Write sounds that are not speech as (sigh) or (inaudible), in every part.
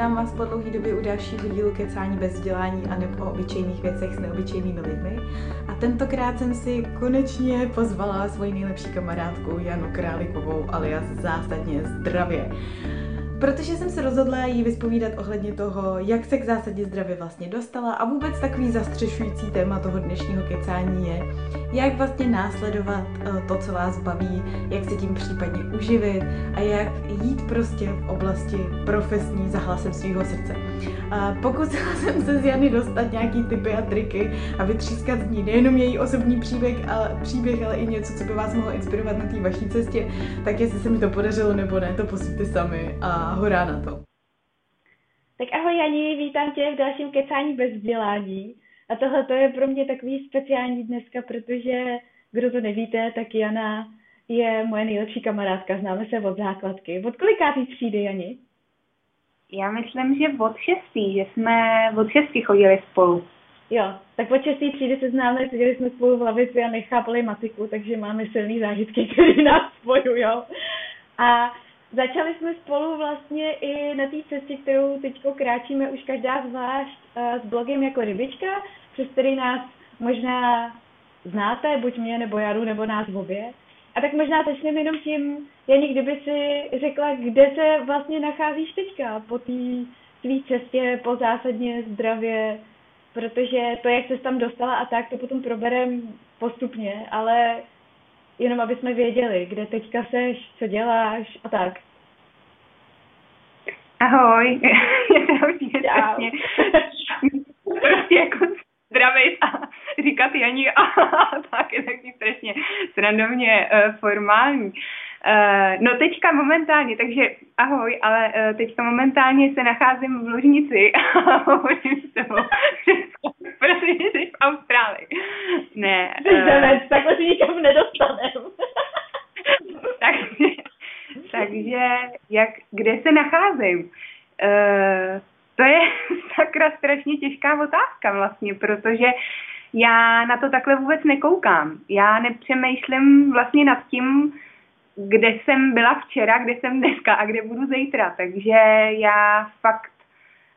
vítám vás po dlouhé době u dalšího dílu Kecání bez vzdělání a nebo o obyčejných věcech s neobyčejnými lidmi. A tentokrát jsem si konečně pozvala svoji nejlepší kamarádku Janu Králikovou alias Zásadně zdravě. Protože jsem se rozhodla jí vyspovídat ohledně toho, jak se k zásadě zdravě vlastně dostala a vůbec takový zastřešující téma toho dnešního kecání je, jak vlastně následovat eh, to, co vás baví, jak se tím případně uživit a jak jít prostě v oblasti profesní za hlasem svého srdce. A pokusila (laughs) jsem se z Jany dostat nějaký typy a triky a vytřískat z ní nejenom její osobní příběh, ale, příběh, ale i něco, co by vás mohlo inspirovat na té vaší cestě, tak jestli se mi to podařilo nebo ne, to pustíte sami a hurá na to. Tak ahoj Jani, vítám tě v dalším kecání bez vzdělání. A tohle to je pro mě takový speciální dneska, protože kdo to nevíte, tak Jana je moje nejlepší kamarádka, známe se od základky. Od kolikátý třídy, Jani? Já myslím, že od šestý, že jsme od šestý chodili spolu. Jo, tak od šestý třídy se známe, seděli jsme spolu v lavici a nechápali matiku, takže máme silný zážitky, (laughs) které nás spojují. A Začali jsme spolu vlastně i na té cestě, kterou teď kráčíme už každá zvlášť eh, s blogem jako rybička, přes který nás možná znáte, buď mě, nebo Jaru, nebo nás obě. A tak možná začneme jenom tím, Janí, kdyby si řekla, kde se vlastně nacházíš teďka po té své cestě, po zásadně zdravě, protože to, jak se tam dostala a tak, to potom proberem postupně, ale jenom aby jsme věděli, kde teďka seš, co děláš a tak. Ahoj, je to hodně strašně, (laughs) prostě jako zdravit a (laughs) říkat Janí a (laughs) tak je taky strašně srandovně uh, formální. Uh, no teďka momentálně, takže ahoj, ale uh, teďka momentálně se nacházím v ložnici a (laughs) hovorím s tebou protože jsi v Austrálii. Ne. Uh, takhle si nikam nedostanem. takže, takže jak, kde se nacházím? Uh, to je (laughs) sakra strašně těžká otázka vlastně, protože já na to takhle vůbec nekoukám. Já nepřemýšlím vlastně nad tím, kde jsem byla včera, kde jsem dneska a kde budu zítra. Takže já fakt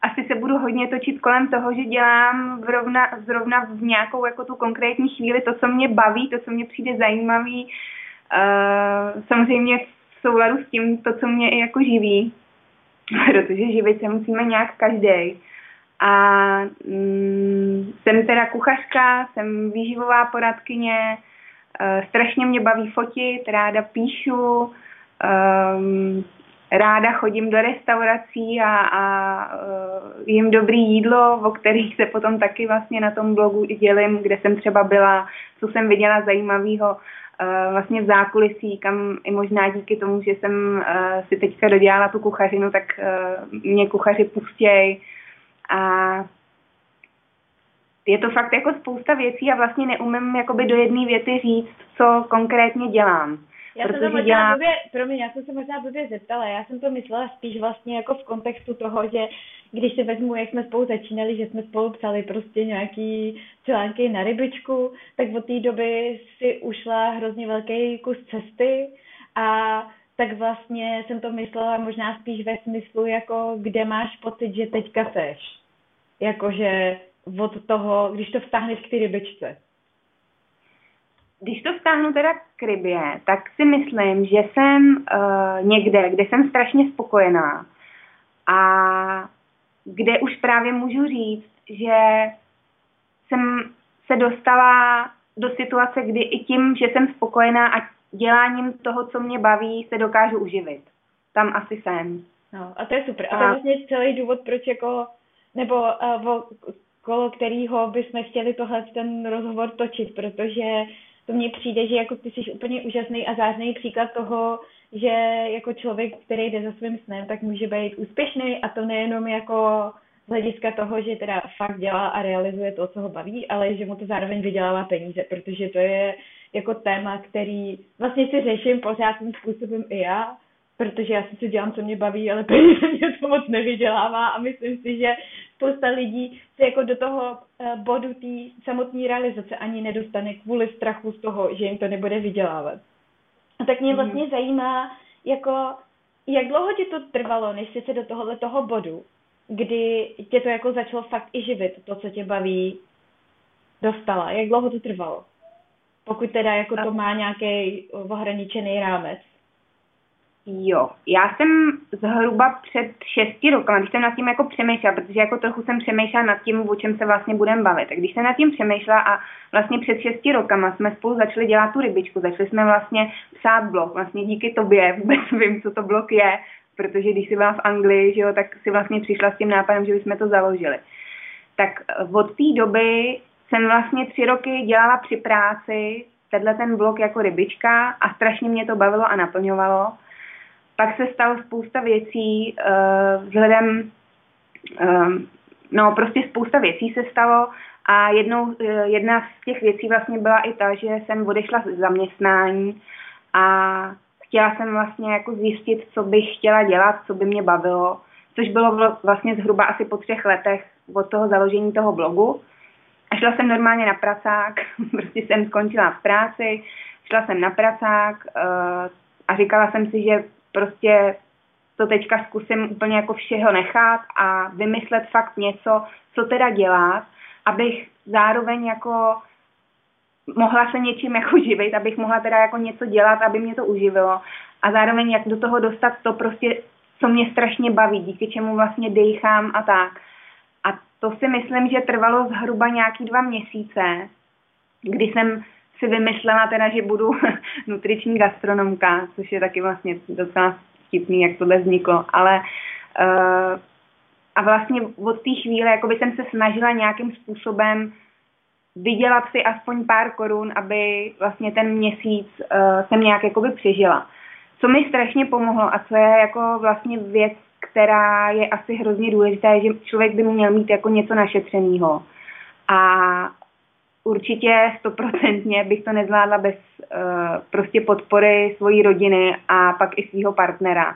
asi se budu hodně točit kolem toho, že dělám zrovna, zrovna v nějakou jako tu konkrétní chvíli to, co mě baví, to, co mě přijde zajímavý. Uh, samozřejmě v souladu s tím to, co mě i jako živí, (laughs) protože živit se musíme nějak každý. A mm, jsem teda kuchařka, jsem výživová poradkyně, uh, strašně mě baví fotit, ráda píšu, um, ráda chodím do restaurací a, a uh, jim dobrý jídlo, o kterých se potom taky vlastně na tom blogu dělím, kde jsem třeba byla, co jsem viděla zajímavého vlastně v zákulisí, kam i možná díky tomu, že jsem uh, si teďka dodělala tu kuchařinu, tak uh, mě kuchaři pustěj a je to fakt jako spousta věcí a vlastně neumím jakoby do jedné věty říct, co konkrétně dělám. Já jsem to možná dělá... blbě, promiň, já jsem se možná blbě zeptala, já jsem to myslela spíš vlastně jako v kontextu toho, že když si vezmu, jak jsme spolu začínali, že jsme spolu psali prostě nějaký články na rybičku, tak od té doby si ušla hrozně velký kus cesty a tak vlastně jsem to myslela možná spíš ve smyslu, jako kde máš pocit, že teďka seš. Jakože od toho, když to vztáhneš k té rybičce. Když to vztáhnu teda k rybě, tak si myslím, že jsem uh, někde, kde jsem strašně spokojená a kde už právě můžu říct, že jsem se dostala do situace, kdy i tím, že jsem spokojená a děláním toho, co mě baví, se dokážu uživit. Tam asi jsem. No, a to je super. A to je vlastně celý důvod, proč jako, nebo uh, kolo kterého bychom chtěli tohle ten rozhovor točit, protože to mně přijde, že jako ty jsi úplně úžasný a zářný příklad toho, že jako člověk, který jde za svým snem, tak může být úspěšný a to nejenom jako z hlediska toho, že teda fakt dělá a realizuje to, co ho baví, ale že mu to zároveň vydělává peníze, protože to je jako téma, který vlastně si řeším pořád tím způsobem i já, protože já si dělám, co mě baví, ale (laughs) peníze mě to moc nevydělává a myslím si, že spousta lidí se jako do toho eh, bodu té samotné realizace ani nedostane kvůli strachu z toho, že jim to nebude vydělávat. A tak mě mhm. vlastně zajímá, jako, jak dlouho ti to trvalo, než jsi se do tohohle toho bodu kdy tě to jako začalo fakt i živit, to, co tě baví, dostala? Jak dlouho to trvalo? Pokud teda jako to má nějaký ohraničený rámec. Jo, já jsem zhruba před šesti rokama, když jsem nad tím jako přemýšlela, protože jako trochu jsem přemýšlela nad tím, o čem se vlastně budeme bavit. Tak když jsem nad tím přemýšlela a vlastně před šesti rokama jsme spolu začali dělat tu rybičku, začali jsme vlastně psát blog. Vlastně díky tobě vůbec vím, co to blog je, protože když jsi byla v Anglii, že jo, tak si vlastně přišla s tím nápadem, že bychom to založili. Tak od té doby jsem vlastně tři roky dělala při práci tenhle ten blog jako rybička a strašně mě to bavilo a naplňovalo. Pak se stalo spousta věcí uh, vzhledem, uh, no prostě spousta věcí se stalo a jednou, uh, jedna z těch věcí vlastně byla i ta, že jsem odešla z zaměstnání a chtěla jsem vlastně jako zjistit, co bych chtěla dělat, co by mě bavilo, což bylo vlastně zhruba asi po třech letech od toho založení toho blogu. A šla jsem normálně na pracák, (laughs) prostě jsem skončila v práci, šla jsem na pracák a říkala jsem si, že prostě to teďka zkusím úplně jako všeho nechat a vymyslet fakt něco, co teda dělat, abych zároveň jako mohla se něčím jako živit, abych mohla teda jako něco dělat, aby mě to uživilo a zároveň jak do toho dostat to prostě, co mě strašně baví, díky čemu vlastně dejchám a tak. A to si myslím, že trvalo zhruba nějaký dva měsíce, kdy jsem si vymyslela teda, že budu (laughs) nutriční gastronomka, což je taky vlastně docela vtipný, jak tohle vzniklo, ale uh, a vlastně od té chvíle jakoby jsem se snažila nějakým způsobem vydělat si aspoň pár korun, aby vlastně ten měsíc uh, jsem nějak jakoby přežila. Co mi strašně pomohlo a co je jako vlastně věc, která je asi hrozně důležitá, je, že člověk by měl mít jako něco našetřeného. A určitě stoprocentně bych to nezvládla bez uh, prostě podpory svojí rodiny a pak i svého partnera,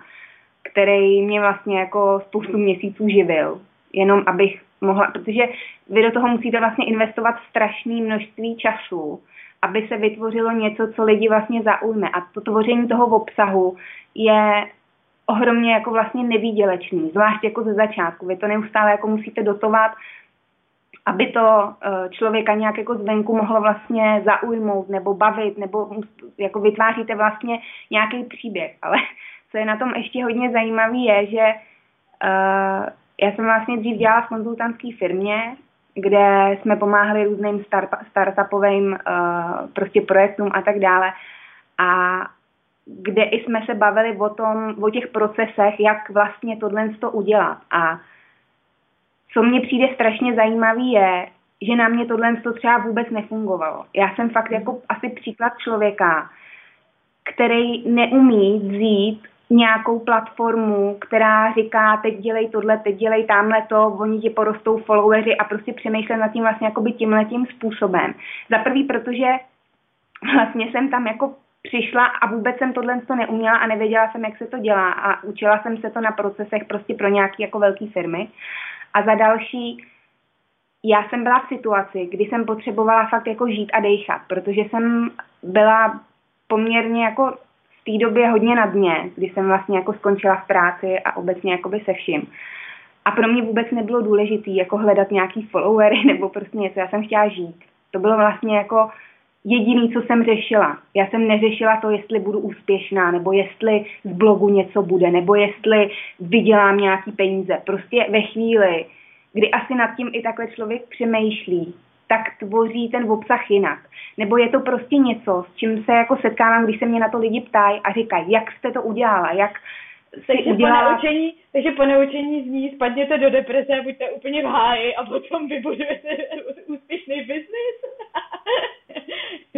který mě vlastně jako spoustu měsíců živil. Jenom abych mohla, protože vy do toho musíte vlastně investovat strašné množství času, aby se vytvořilo něco, co lidi vlastně zaujme. A to tvoření toho obsahu je ohromně jako vlastně nevýdělečný, zvlášť jako ze začátku. Vy to neustále jako musíte dotovat, aby to eh, člověka nějak jako zvenku mohlo vlastně zaujmout nebo bavit, nebo jako vytváříte vlastně nějaký příběh. Ale co je na tom ještě hodně zajímavé je, že uh, já jsem vlastně dřív dělala v konzultantské firmě, kde jsme pomáhali různým startupovým uh, prostě projektům a tak dále. A kde i jsme se bavili o tom, o těch procesech, jak vlastně tohle to udělat. A co mně přijde strašně zajímavý je, že na mě tohle to třeba vůbec nefungovalo. Já jsem fakt jako asi příklad člověka, který neumí vzít nějakou platformu, která říká, teď dělej tohle, teď dělej tamhle to, oni ti porostou followeri a prostě přemýšlet nad tím vlastně jakoby tímhletím způsobem. Za prvý, protože vlastně jsem tam jako přišla a vůbec jsem tohle to neuměla a nevěděla jsem, jak se to dělá a učila jsem se to na procesech prostě pro nějaké jako velké firmy. A za další, já jsem byla v situaci, kdy jsem potřebovala fakt jako žít a dejchat, protože jsem byla poměrně jako v té době hodně na dně, kdy jsem vlastně jako skončila v práci a obecně jakoby se vším. A pro mě vůbec nebylo důležité jako hledat nějaký followery (laughs) nebo prostě něco, já jsem chtěla žít. To bylo vlastně jako jediný, co jsem řešila. Já jsem neřešila to, jestli budu úspěšná, nebo jestli z blogu něco bude, nebo jestli vydělám nějaký peníze. Prostě ve chvíli, kdy asi nad tím i takhle člověk přemýšlí, tak tvoří ten obsah jinak. Nebo je to prostě něco, s čím se jako setkávám, když se mě na to lidi ptají a říkají, jak jste to udělala, jak takže udělala... po, naučení, takže po naučení z ní spadněte do deprese a buďte úplně v háji a potom vybudujete (laughs) úspěšný biznis.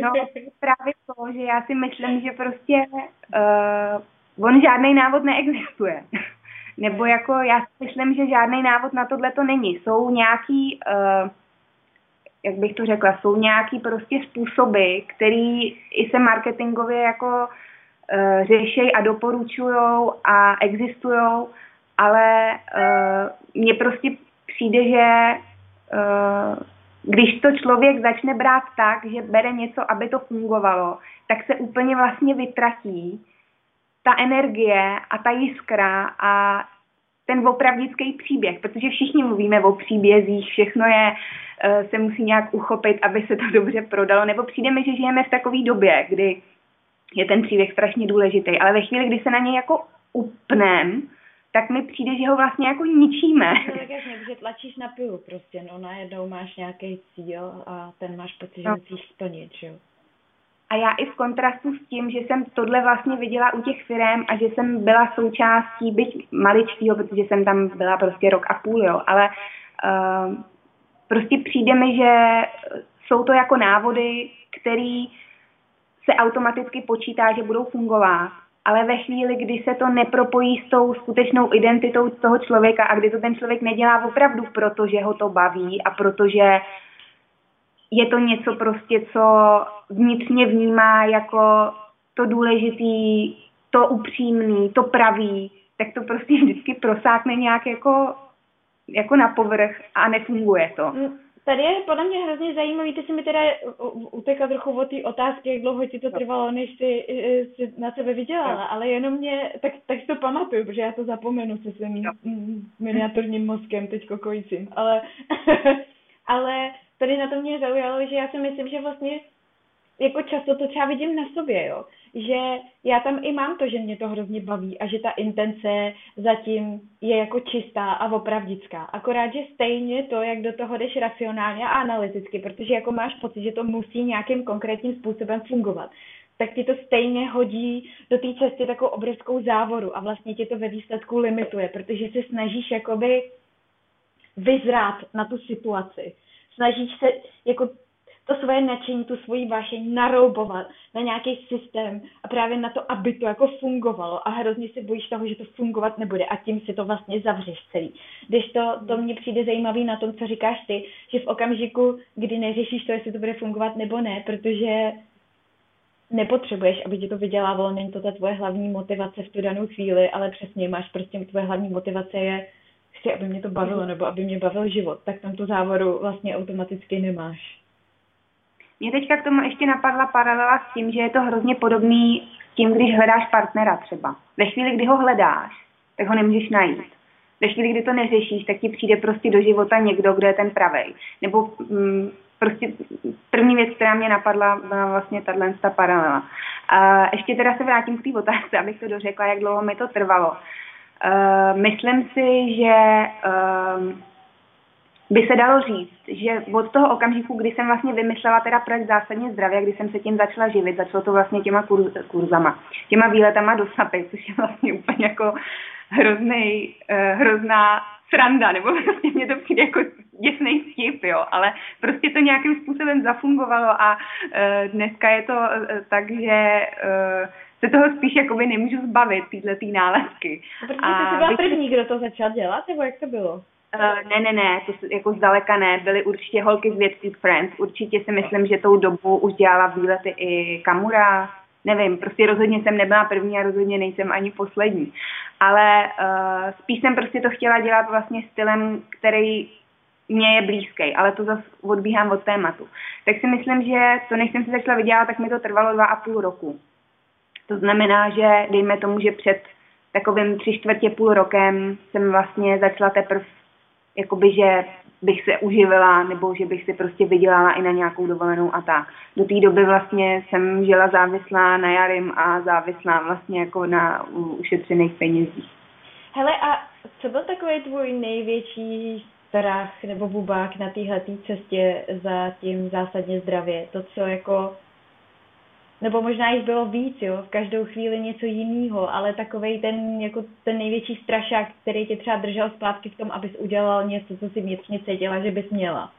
No (laughs) právě to, že já si myslím, že prostě uh, on žádný návod neexistuje. (laughs) Nebo jako já si myslím, že žádný návod na tohle to není. Jsou nějaký, uh, jak bych to řekla, jsou nějaký prostě způsoby, který i se marketingově jako uh, řešejí a doporučují a existují, ale uh, mně prostě přijde, že uh, když to člověk začne brát tak, že bere něco, aby to fungovalo, tak se úplně vlastně vytratí ta energie a ta jiskra a ten opravdický příběh, protože všichni mluvíme o příbězích, všechno je, uh, se musí nějak uchopit, aby se to dobře prodalo, nebo přijde mi, že žijeme v takové době, kdy je ten příběh strašně důležitý, ale ve chvíli, kdy se na něj jako upnem, tak mi přijde, že ho vlastně jako ničíme. No, tak jasně, že tlačíš na pilu prostě, no najednou máš nějaký cíl a ten máš pocit, že no. musíš splnit, že jo. A já i v kontrastu s tím, že jsem tohle vlastně viděla u těch firm a že jsem byla součástí, byť maličkýho, protože jsem tam byla prostě rok a půl, jo, ale uh, prostě přijde mi, že jsou to jako návody, který se automaticky počítá, že budou fungovat, ale ve chvíli, kdy se to nepropojí s tou skutečnou identitou toho člověka a kdy to ten člověk nedělá opravdu, protože ho to baví a protože je to něco prostě, co vnitřně vnímá jako to důležitý, to upřímný, to pravý, tak to prostě vždycky prosákne nějak jako, jako na povrch a nefunguje to. Mm, tady je podle mě hrozně zajímavý, ty jsi mi teda utekla trochu od té otázky, jak dlouho ti to trvalo, než jsi, jsi na sebe vydělala, ale jenom mě, tak, tak to pamatuju, protože já to zapomenu se svým miniaturním mozkem teď kokojícím, ale, (laughs) ale tady na to mě zaujalo, že já si myslím, že vlastně jako často to třeba vidím na sobě, jo. Že já tam i mám to, že mě to hrozně baví a že ta intence zatím je jako čistá a opravdická. Akorát, že stejně to, jak do toho jdeš racionálně a analyticky, protože jako máš pocit, že to musí nějakým konkrétním způsobem fungovat, tak ti to stejně hodí do té cesty takovou obrovskou závoru a vlastně ti to ve výsledku limituje, protože se snažíš jakoby vyzrát na tu situaci snažíš se jako to svoje nadšení, tu svoji vášeň naroubovat na nějaký systém a právě na to, aby to jako fungovalo a hrozně se bojíš toho, že to fungovat nebude a tím si to vlastně zavřeš celý. Když to, to mně přijde zajímavý na tom, co říkáš ty, že v okamžiku, kdy neřešíš to, jestli to bude fungovat nebo ne, protože nepotřebuješ, aby ti to vydělávalo, není to ta tvoje hlavní motivace v tu danou chvíli, ale přesně máš prostě tvoje hlavní motivace je chci, aby mě to bavilo, nebo aby mě bavil život, tak tam tu závodu vlastně automaticky nemáš. Mě teďka k tomu ještě napadla paralela s tím, že je to hrozně podobný s tím, když hledáš partnera třeba. Ve chvíli, kdy ho hledáš, tak ho nemůžeš najít. Ve chvíli, kdy to neřešíš, tak ti přijde prostě do života někdo, kdo je ten pravej. Nebo mm, prostě první věc, která mě napadla, byla vlastně tahle paralela. A ještě teda se vrátím k té otázce, abych to dořekla, jak dlouho mi to trvalo. Uh, myslím si, že uh, by se dalo říct, že od toho okamžiku, kdy jsem vlastně vymyslela teda projekt zásadně zdravě, kdy jsem se tím začala živit, začalo to vlastně těma kur, kurzama, těma výletama do SAPy, což je vlastně úplně jako hrozný, uh, hrozná sranda, nebo (laughs) vlastně mě to přijde jako děsný vtip, jo, ale prostě to nějakým způsobem zafungovalo a uh, dneska je to uh, tak, že uh, se toho spíš jakoby nemůžu zbavit, tyhle tý nálezky. A protože a jsi byla první, kdo to začal dělat, nebo jak to bylo? Uh, ne, ne, ne, to jako zdaleka ne, byly určitě holky z Věd Friends, určitě si myslím, že tou dobu už dělala výlety i Kamura, nevím, prostě rozhodně jsem nebyla první a rozhodně nejsem ani poslední. Ale uh, spíš jsem prostě to chtěla dělat vlastně stylem, který mě je blízký, ale to zase odbíhám od tématu. Tak si myslím, že to, než jsem si začala vydělat, tak mi to trvalo dva a půl roku. To znamená, že dejme tomu, že před takovým tři čtvrtě půl rokem jsem vlastně začala teprve, jakoby, že bych se uživila, nebo že bych si prostě vydělala i na nějakou dovolenou a tak. Do té doby vlastně jsem žila závislá na Jarim a závislá vlastně jako na ušetřených penězích. Hele, a co byl takový tvůj největší strach nebo bubák na téhle cestě za tím zásadně zdravě? To, co jako nebo možná jich bylo víc, jo, v každou chvíli něco jiného, ale takovej ten, jako ten největší strašák, který tě třeba držel zpátky v tom, abys udělal něco, co si vnitřně cítila, že bys měla.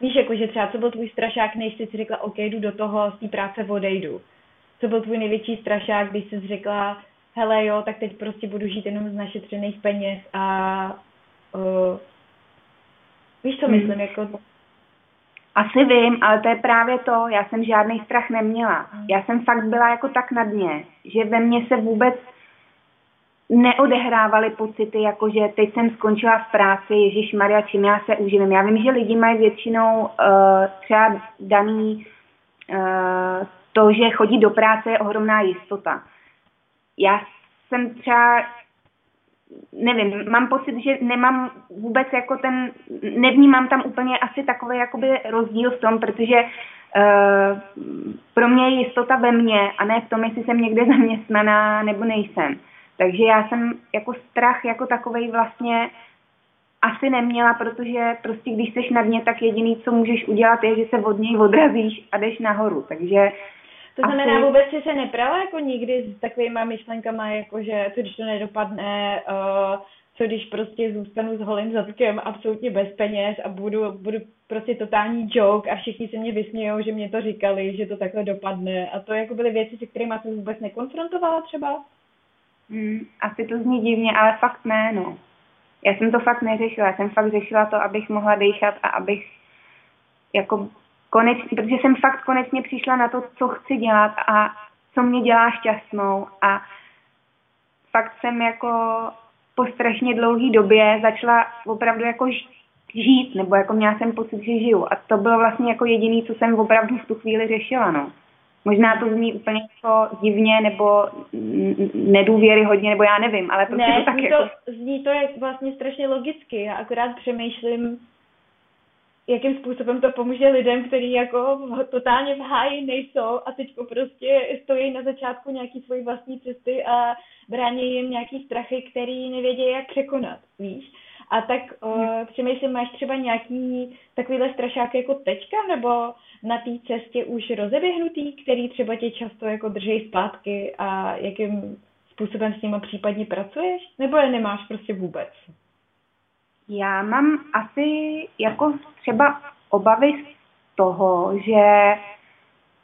Víš, jako, že třeba co byl tvůj strašák, než jsi si řekla, OK, jdu do toho, z té práce odejdu. Co byl tvůj největší strašák, když jsi řekla, hele jo, tak teď prostě budu žít jenom z našetřených peněz a uh, víš, co hmm. myslím, jako asi vím, ale to je právě to, já jsem žádný strach neměla. Já jsem fakt byla jako tak na dně, že ve mně se vůbec neodehrávaly pocity, jako že teď jsem skončila v práci, Ježíš Maria, čím já se uživím. Já vím, že lidi mají většinou uh, třeba daný uh, to, že chodí do práce je ohromná jistota. Já jsem třeba nevím, mám pocit, že nemám vůbec jako ten, nevnímám tam úplně asi takový jakoby rozdíl v tom, protože uh, pro mě je jistota ve mně a ne v tom, jestli jsem někde zaměstnaná nebo nejsem. Takže já jsem jako strach jako takovej vlastně asi neměla, protože prostě když jsi na dně, tak jediný, co můžeš udělat, je, že se od něj odrazíš a jdeš nahoru. Takže to znamená, asi... vůbec si se neprala jako nikdy s takovýma myšlenkama, jako že co když to nedopadne, uh, co když prostě zůstanu s holým zadkem absolutně bez peněz a budu, budu prostě totální joke a všichni se mě vysmějou, že mě to říkali, že to takhle dopadne. A to jako byly věci, se kterými jsem vůbec nekonfrontovala třeba? Hmm, asi to zní divně, ale fakt ne, no. Já jsem to fakt neřešila, já jsem fakt řešila to, abych mohla dýchat a abych jako konečně, protože jsem fakt konečně přišla na to, co chci dělat a co mě dělá šťastnou a fakt jsem jako po strašně dlouhé době začala opravdu jako žít, nebo jako měla jsem pocit, že žiju. A to bylo vlastně jako jediný, co jsem opravdu v tu chvíli řešila, no. Možná to zní úplně jako divně, nebo nedůvěry hodně, nebo já nevím, ale prostě ne, to tak zní jako... To, zní to jak vlastně strašně logicky. Já akorát přemýšlím, jakým způsobem to pomůže lidem, kteří jako totálně v háji nejsou a teď prostě stojí na začátku nějaký svoji vlastní cesty a brání jim nějaký strachy, který nevědí, jak překonat, víš? A tak uh, přemýšlím, máš třeba nějaký takovýhle strašák jako teďka, nebo na té cestě už rozeběhnutý, který třeba tě často jako drží zpátky a jakým způsobem s nimi případně pracuješ? Nebo je nemáš prostě vůbec? Já mám asi jako třeba obavy z toho, že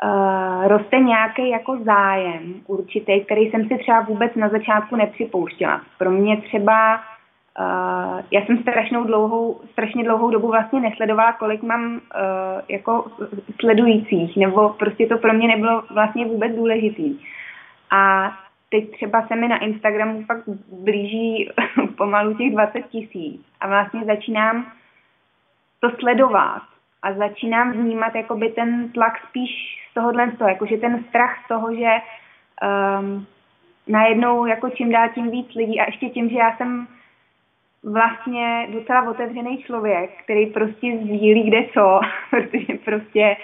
uh, roste nějaký jako zájem určitý, který jsem si třeba vůbec na začátku nepřipouštěla. Pro mě třeba, uh, já jsem strašnou dlouhou, strašně dlouhou dobu vlastně nesledovala, kolik mám uh, jako sledujících, nebo prostě to pro mě nebylo vlastně vůbec důležitý. A teď třeba se mi na Instagramu fakt blíží (laughs) pomalu těch 20 tisíc a vlastně začínám to sledovat a začínám vnímat jakoby ten tlak spíš z tohohle z toho, jakože ten strach z toho, že um, najednou jako čím dál tím víc lidí a ještě tím, že já jsem vlastně docela otevřený člověk, který prostě sdílí kde co, (laughs) protože prostě,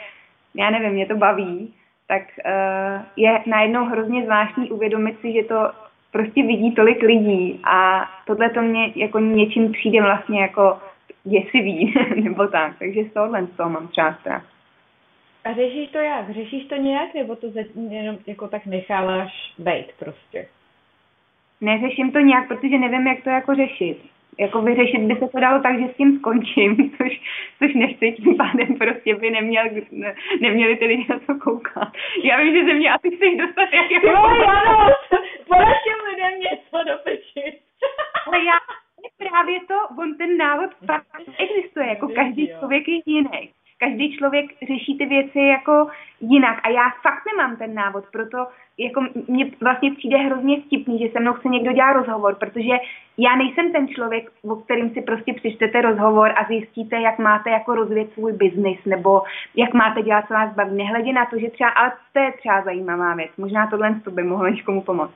já nevím, mě to baví, tak uh, je najednou hrozně zvláštní uvědomit si, že to prostě vidí tolik lidí a tohle to mě jako něčím přijde vlastně jako děsivý (laughs) nebo tak, takže z tohohle z toho mám třeba strach. A řešíš to jak? Řešíš to nějak, nebo to jenom jako tak necháváš být prostě? Neřeším to nějak, protože nevím, jak to jako řešit jako vyřešit by se to dalo tak, že s tím skončím, (laughs) což, což nechci, tím pádem prostě by neměl, ne, neměli ty lidi na to koukat. Já vím, že ze mě asi chceš dostat jak jako... Jo, ano, poražím lidem něco do peči. Ale já právě to, on ten návod fakt existuje, jako každý člověk je jiný každý člověk řeší ty věci jako jinak a já fakt nemám ten návod, proto jako mě vlastně přijde hrozně vtipný, že se mnou chce někdo dělat rozhovor, protože já nejsem ten člověk, o kterým si prostě přečtete rozhovor a zjistíte, jak máte jako rozvíjet svůj biznis nebo jak máte dělat, co vás baví. Nehledě na to, že třeba, ale to je třeba zajímavá věc, možná tohle by mohlo někomu pomoct.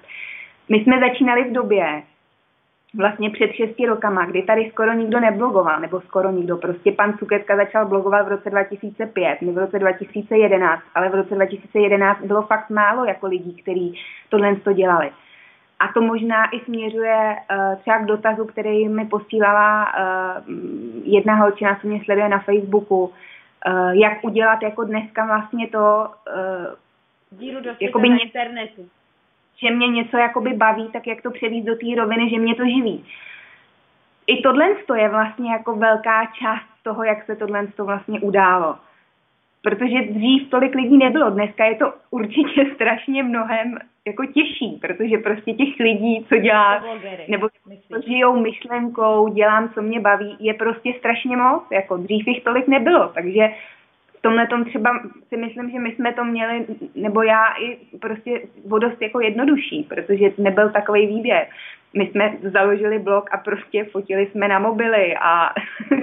My jsme začínali v době, vlastně před šesti rokama, kdy tady skoro nikdo neblogoval, nebo skoro nikdo. Prostě pan Cuketka začal blogovat v roce 2005, my v roce 2011, ale v roce 2011 bylo fakt málo jako lidí, kteří tohle to dělali. A to možná i směřuje uh, třeba k dotazu, který mi posílala uh, jedna holčina, co mě sleduje na Facebooku, uh, jak udělat jako dneska vlastně to... Uh, Díru do jakoby na internetu že mě něco jakoby baví, tak jak to převíst do té roviny, že mě to živí. I tohle je vlastně jako velká část toho, jak se tohle vlastně událo. Protože dřív tolik lidí nebylo. Dneska je to určitě (laughs) strašně mnohem jako těžší, protože prostě těch lidí, co dělá, nebo co žijou myšlenkou, dělám, co mě baví, je prostě strašně moc. Jako dřív jich tolik nebylo, takže tomhle tom třeba si myslím, že my jsme to měli, nebo já i prostě vodost jako jednodušší, protože nebyl takový výběr. My jsme založili blog a prostě fotili jsme na mobily a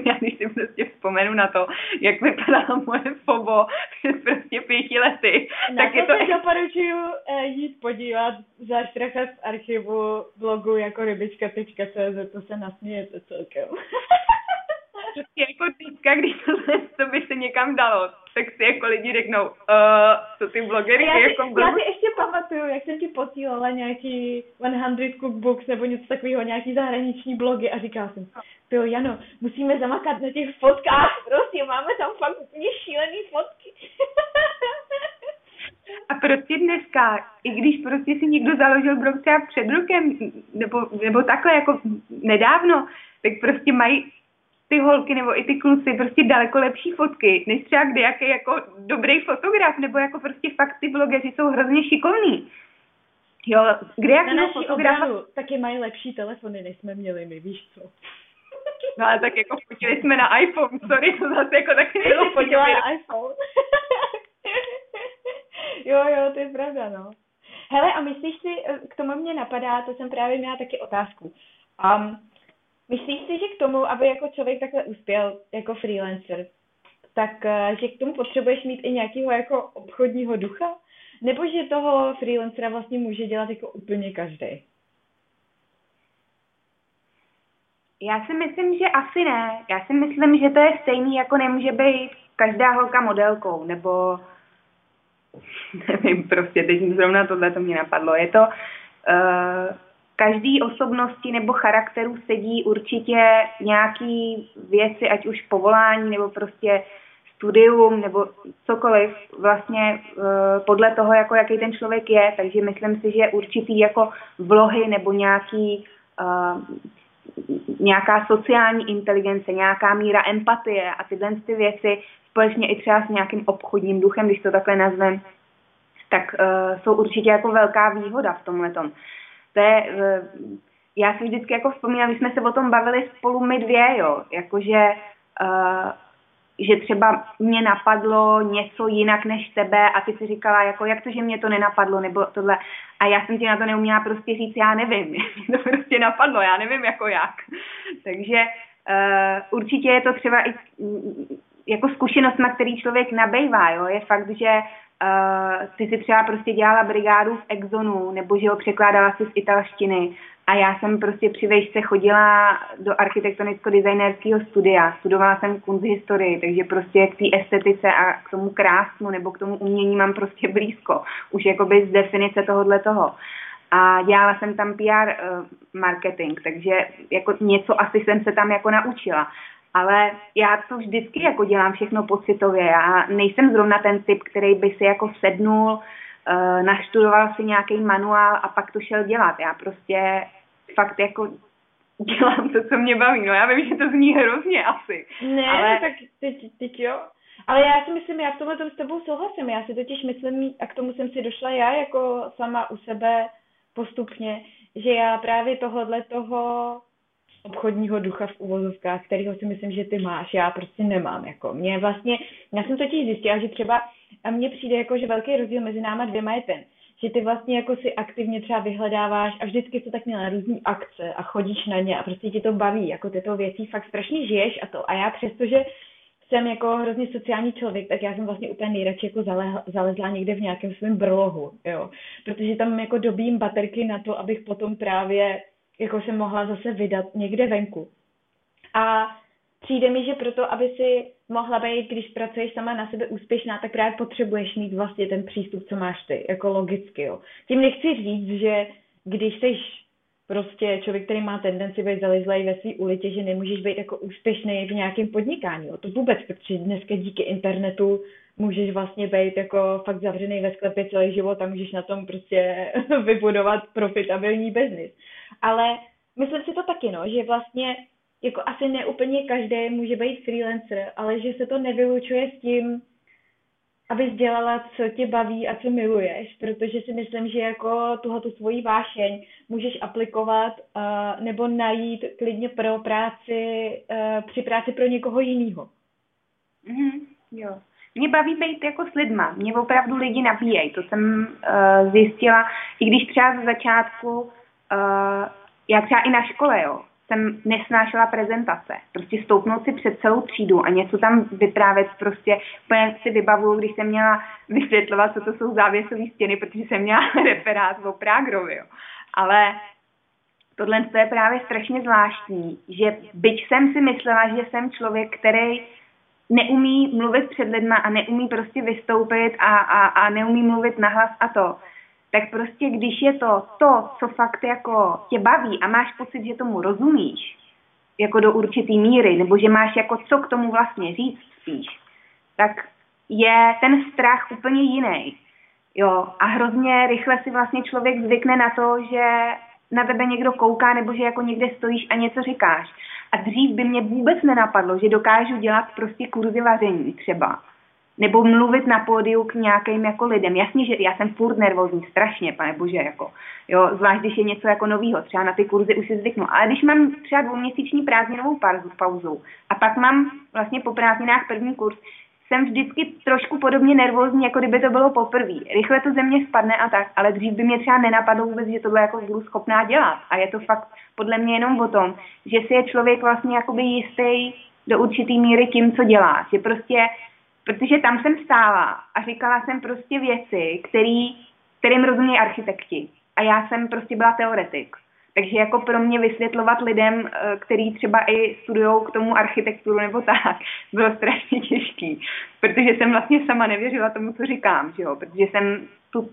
já když si prostě vzpomenu na to, jak vypadala moje fobo před prostě pěti lety. Na tak to je to... doporučuju uh, jít podívat za z archivu blogu jako rybička.cz, to se nasmějete celkem. Prostě jako teďka, když to, (laughs) to by se někam dalo, tak si jako lidi řeknou, uh, co ty blogery já jako blbý. Já si ještě pamatuju, jak jsem ti posílala nějaký 100 cookbooks nebo něco takového, nějaký zahraniční blogy a říkala jsem, jo Jano, musíme zamakat na těch fotkách, (laughs) prostě máme tam fakt úplně šílený fotky. A prostě dneska, i když prostě si někdo založil blog třeba před rokem, nebo, nebo takhle jako nedávno, tak prostě mají ty holky nebo i ty kluci prostě daleko lepší fotky, než třeba kde jaký jako dobrý fotograf, nebo jako prostě fakt ty blogeři jsou hrozně šikovní. Jo, kde jaký fotografa... Obranu, taky mají lepší telefony, než jsme měli my, víš co? No ale tak jako fotili jsme na iPhone, sorry, to zase jako taky bylo (laughs) fotila na iPhone. (laughs) jo, jo, to je pravda, no. Hele, a myslíš si, k tomu mě napadá, to jsem právě měla taky otázku. Um, Myslíš si, že k tomu, aby jako člověk takhle uspěl jako freelancer, tak eh, že k tomu potřebuješ mít i nějakého jako obchodního ducha? Nebo že toho freelancera vlastně může dělat jako úplně každý? Já si myslím, že asi ne. Já si myslím, že to je stejný, jako nemůže být každá holka modelkou, nebo (laughs) nevím, prostě teď zrovna tohle to mě napadlo. Je to, uh, každý osobnosti nebo charakteru sedí určitě nějaký věci, ať už povolání nebo prostě studium nebo cokoliv vlastně uh, podle toho, jako jaký ten člověk je, takže myslím si, že určitý jako vlohy nebo nějaký uh, nějaká sociální inteligence, nějaká míra empatie a tyhle ty věci společně i třeba s nějakým obchodním duchem, když to takhle nazvem, tak uh, jsou určitě jako velká výhoda v tomhle tom to je, já si vždycky jako vzpomínám, když jsme se o tom bavili spolu my dvě, jo, jakože uh, že třeba mě napadlo něco jinak než tebe a ty si říkala, jako jak to, že mě to nenapadlo, nebo tohle. A já jsem ti na to neuměla prostě říct, já nevím, (laughs) mě to prostě napadlo, já nevím jako jak. Takže uh, určitě je to třeba i jako zkušenost, na který člověk nabejvá, jo. Je fakt, že uh, ty si třeba prostě dělala brigádu v Exonu, nebo že ho překládala si z italštiny a já jsem prostě při vejšce chodila do architektonicko-designerského studia. Studovala jsem kunsthistorii, takže prostě k té estetice a k tomu krásnu nebo k tomu umění mám prostě blízko. Už jakoby z definice tohohle toho. A dělala jsem tam PR uh, eh, marketing, takže jako něco asi jsem se tam jako naučila ale já to vždycky jako dělám všechno pocitově. Já nejsem zrovna ten typ, který by si jako sednul, uh, naštudoval si nějaký manuál a pak to šel dělat. Já prostě fakt jako (laughs) dělám to, co mě baví. No já vím, že to zní hrozně asi. Ne, ale... tak teď, teď jo. Ale já si myslím, já v tomhle s tebou souhlasím. Já si totiž myslím, a k tomu jsem si došla já jako sama u sebe postupně, že já právě tohohle toho obchodního ducha v uvozovkách, kterýho si myslím, že ty máš, já prostě nemám. Jako. Mě vlastně, já jsem totiž zjistila, že třeba mně přijde jako, že velký rozdíl mezi náma dvěma je ten, že ty vlastně jako si aktivně třeba vyhledáváš a vždycky to tak měla různý akce a chodíš na ně a prostě ti to baví, jako tyto věcí fakt strašně žiješ a to. A já přestože jsem jako hrozně sociální člověk, tak já jsem vlastně úplně nejradši jako zalezla někde v nějakém svém brlohu, jo. Protože tam jako dobím baterky na to, abych potom právě jako se mohla zase vydat někde venku. A přijde mi, že proto, aby si mohla být, když pracuješ sama na sebe úspěšná, tak právě potřebuješ mít vlastně ten přístup, co máš ty, jako logicky, jo. Tím nechci říct, že když jsi prostě člověk, který má tendenci být zalizlej ve své ulici, že nemůžeš být jako úspěšný v nějakém podnikání. Jo. To vůbec, protože dneska díky internetu můžeš vlastně být jako fakt zavřený ve sklepě celý život a můžeš na tom prostě (laughs) vybudovat profitabilní biznis. Ale myslím si to taky, no, že vlastně jako asi neúplně každý může být freelancer, ale že se to nevylučuje s tím, abys dělala, co tě baví a co miluješ, protože si myslím, že jako tuhle tu svoji vášeň můžeš aplikovat uh, nebo najít klidně pro práci, uh, při práci pro někoho jiného. Mm-hmm, jo. Mě baví být jako s lidma. Mě opravdu lidi nabíjejí. To jsem uh, zjistila, i když třeba ze začátku, uh, já třeba i na škole, jo, jsem nesnášela prezentace. Prostě stoupnout si před celou třídu a něco tam vyprávět, prostě úplně si vybavuju, když jsem měla vysvětlovat, co to jsou závěsové stěny, protože jsem měla (laughs) referát o Prágrovi. Jo. Ale tohle je právě strašně zvláštní, že byť jsem si myslela, že jsem člověk, který neumí mluvit před lidma a neumí prostě vystoupit a, a, a neumí mluvit nahlas a to, tak prostě když je to to, co fakt jako tě baví a máš pocit, že tomu rozumíš, jako do určitý míry, nebo že máš jako co k tomu vlastně říct spíš, tak je ten strach úplně jiný. Jo, a hrozně rychle si vlastně člověk zvykne na to, že na tebe někdo kouká nebo že jako někde stojíš a něco říkáš. A dřív by mě vůbec nenapadlo, že dokážu dělat prostě kurzy vaření třeba nebo mluvit na pódiu k nějakým jako lidem. Jasně, že já jsem furt nervózní, strašně, pane bože, jako, jo, zvlášť když je něco jako novýho, třeba na ty kurzy už si zvyknu. Ale když mám třeba dvouměsíční prázdninovou pauzu, a pak mám vlastně po prázdninách první kurz, jsem vždycky trošku podobně nervózní, jako kdyby to bylo poprvé. Rychle to ze mě spadne a tak, ale dřív by mě třeba nenapadlo vůbec, že tohle jako budu schopná dělat. A je to fakt podle mě jenom o tom, že si je člověk vlastně jakoby jistý do určitý míry tím, co dělá. Že prostě protože tam jsem stála a říkala jsem prostě věci, který, kterým rozumí architekti. A já jsem prostě byla teoretik. Takže jako pro mě vysvětlovat lidem, eh, který třeba i studují k tomu architekturu nebo tak, (laughs) bylo strašně těžký. Protože jsem vlastně sama nevěřila tomu, co říkám, že jo? protože jsem tu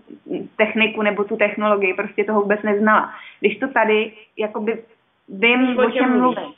techniku nebo tu technologii prostě toho vůbec neznala. Když to tady, jakoby vím, o čem mluvím.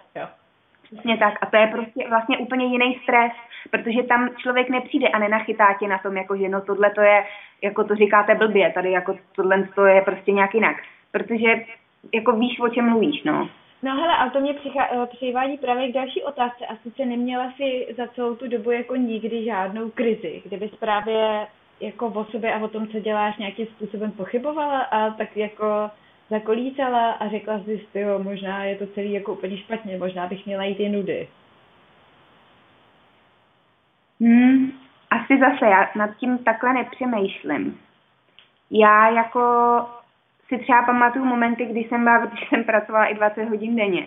Přesně tak. A to je prostě vlastně úplně jiný stres, protože tam člověk nepřijde a nenachytá tě na tom, jako že no tohle to je, jako to říkáte blbě, tady jako tohle to je prostě nějak jinak. Protože jako víš, o čem mluvíš, no. No hele, a to mě přichá, přivádí právě k další otázce. A sice neměla si za celou tu dobu jako nikdy žádnou krizi, kdybys právě jako o sobě a o tom, co děláš, nějakým způsobem pochybovala a tak jako zakolítala a řekla si, jo, možná je to celý jako úplně špatně, možná bych měla jít i nudy. Hmm, asi zase já nad tím takhle nepřemýšlím. Já jako si třeba pamatuju momenty, kdy jsem byla, protože jsem pracovala i 20 hodin denně.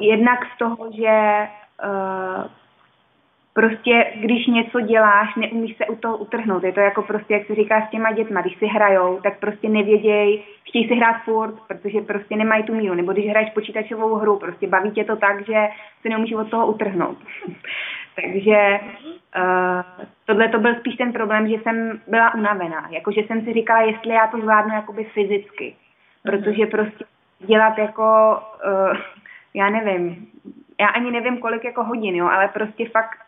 Jednak z toho, že uh, prostě když něco děláš, neumíš se u toho utrhnout. Je to jako prostě, jak se říká s těma dětma, když si hrajou, tak prostě nevěděj, chtějí si hrát furt, protože prostě nemají tu míru. Nebo když hraješ počítačovou hru, prostě baví tě to tak, že se neumíš od toho utrhnout. (laughs) Takže uh, tohle to byl spíš ten problém, že jsem byla unavená. Jakože jsem si říkala, jestli já to zvládnu jakoby fyzicky. Protože prostě dělat jako, uh, já nevím, já ani nevím kolik jako hodin, jo, ale prostě fakt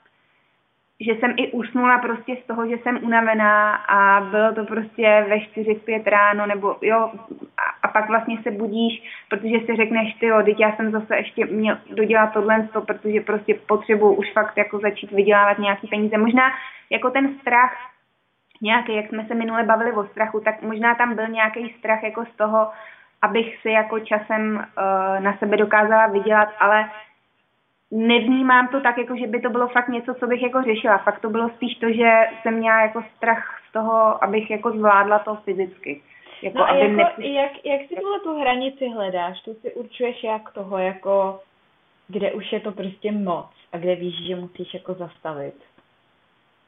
že jsem i usnula prostě z toho, že jsem unavená a bylo to prostě ve 4, 5 ráno, nebo jo, a, a pak vlastně se budíš, protože si řekneš, ty jo, teď já jsem zase ještě měl dodělat tohle, protože prostě potřebuji už fakt jako začít vydělávat nějaký peníze. Možná jako ten strach nějaký, jak jsme se minule bavili o strachu, tak možná tam byl nějaký strach jako z toho, abych si jako časem uh, na sebe dokázala vydělat, ale nevnímám to tak, jako že by to bylo fakt něco, co bych jako řešila. Fakt to bylo spíš to, že jsem měla jako strach z toho, abych jako zvládla to fyzicky. Jako, no a jako, nepřišla... jak, jak si tuhle tu hranici hledáš? Tu si určuješ jak toho, jako kde už je to prostě moc a kde víš, že musíš jako zastavit?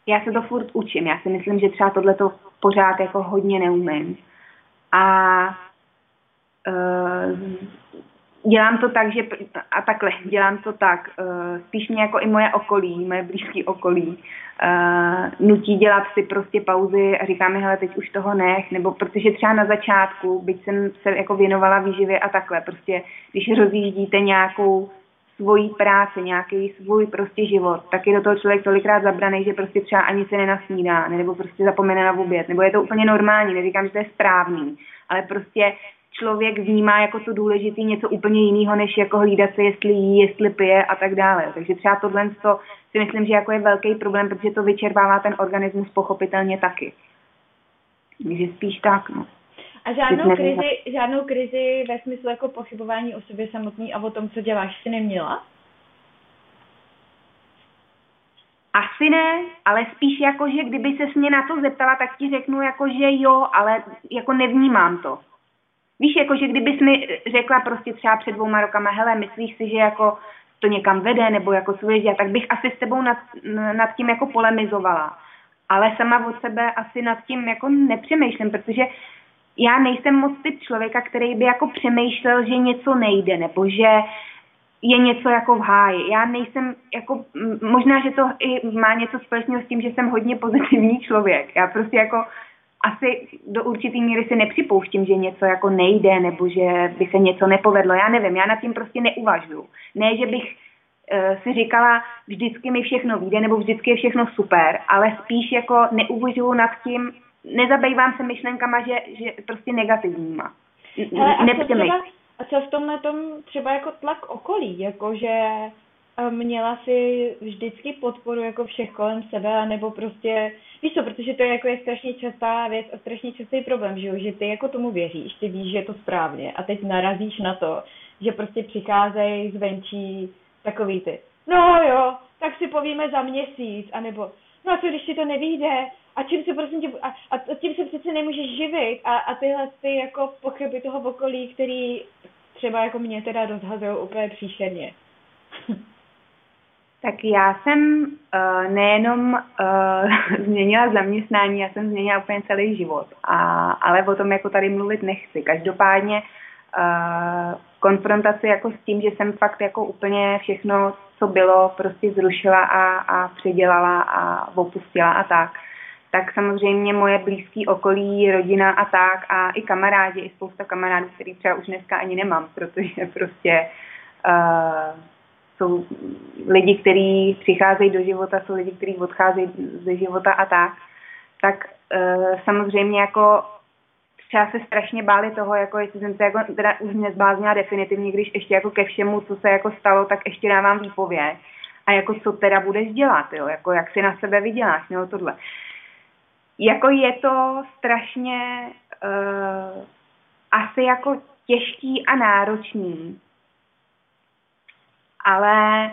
Já se to furt učím. Já si myslím, že třeba tohle to pořád jako hodně neumím. A uh, dělám to tak, že a takhle, dělám to tak, uh, spíš mě jako i moje okolí, moje blízké okolí, uh, nutí dělat si prostě pauzy a říká mi, hele, teď už toho nech, nebo protože třeba na začátku, byť jsem se jako věnovala výživě a takhle, prostě když rozjíždíte nějakou svoji práci, nějaký svůj prostě život, tak je do toho člověk tolikrát zabraný, že prostě třeba ani se nenasnídá, nebo prostě zapomene na oběd, nebo je to úplně normální, neříkám, že to je správný, ale prostě člověk vnímá jako to důležité něco úplně jiného, než jako hlídat se, jestli jí, jestli pije a tak dále. Takže třeba tohle to si myslím, že jako je velký problém, protože to vyčerpává ten organismus pochopitelně taky. Takže spíš tak, no. A žádnou krizi, žádnou krizi ve smyslu jako pochybování o sobě samotný a o tom, co děláš, si neměla? Asi ne, ale spíš jako, že kdyby se mě na to zeptala, tak ti řeknu jako, že jo, ale jako nevnímám to. Víš, jako, že kdybys mi řekla prostě třeba před dvouma rokama, hele, myslíš si, že jako to někam vede, nebo jako dělat, tak bych asi s tebou nad, nad tím jako polemizovala. Ale sama od sebe asi nad tím jako nepřemýšlím, protože já nejsem moc typ člověka, který by jako přemýšlel, že něco nejde, nebo že je něco jako v háji. Já nejsem jako, možná, že to i má něco společného s tím, že jsem hodně pozitivní člověk. Já prostě jako asi do určitý míry si nepřipouštím, že něco jako nejde, nebo že by se něco nepovedlo. Já nevím, já nad tím prostě neuvažuju. Ne, že bych uh, si říkala, vždycky mi všechno vyjde, nebo vždycky je všechno super, ale spíš jako neuvažuju nad tím, nezabývám se myšlenkama, že, že prostě negativníma. Hele, a, co třeba, a co v tomhle tom třeba jako tlak okolí, jakože eh, měla si vždycky podporu jako všech kolem sebe, nebo prostě, víš co, protože to je jako je strašně častá věc a strašně častý problém, že jo, že ty jako tomu věříš, ty víš, že je to správně a teď narazíš na to, že prostě přicházejí zvenčí takový ty, no jo, tak si povíme za měsíc, anebo no a co když ti to nevíde, a čím se prosím tě, a, a tím se přece nemůžeš živit a, a tyhle ty jako pochyby toho okolí, který třeba jako mě teda rozhazují úplně příšerně. (laughs) Tak já jsem uh, nejenom uh, (laughs) změnila zaměstnání, já jsem změnila úplně celý život, a, ale o tom jako tady mluvit nechci. Každopádně uh, konfrontaci jako s tím, že jsem fakt jako úplně všechno, co bylo, prostě zrušila a, a předělala a opustila a tak, tak samozřejmě moje blízké okolí, rodina a tak a i kamarádi, i spousta kamarádů, který třeba už dneska ani nemám, protože prostě uh, jsou lidi, kteří přicházejí do života, jsou lidi, kteří odcházejí ze života a tak, tak uh, samozřejmě jako třeba se strašně báli toho, jako jestli jsem se jako teda už nezbláznila definitivně, když ještě jako ke všemu, co se jako stalo, tak ještě dávám výpověď. A jako co teda budeš dělat, jo? Jako jak si na sebe vyděláš, nebo tohle. Jako je to strašně uh, asi jako těžký a náročný. Ale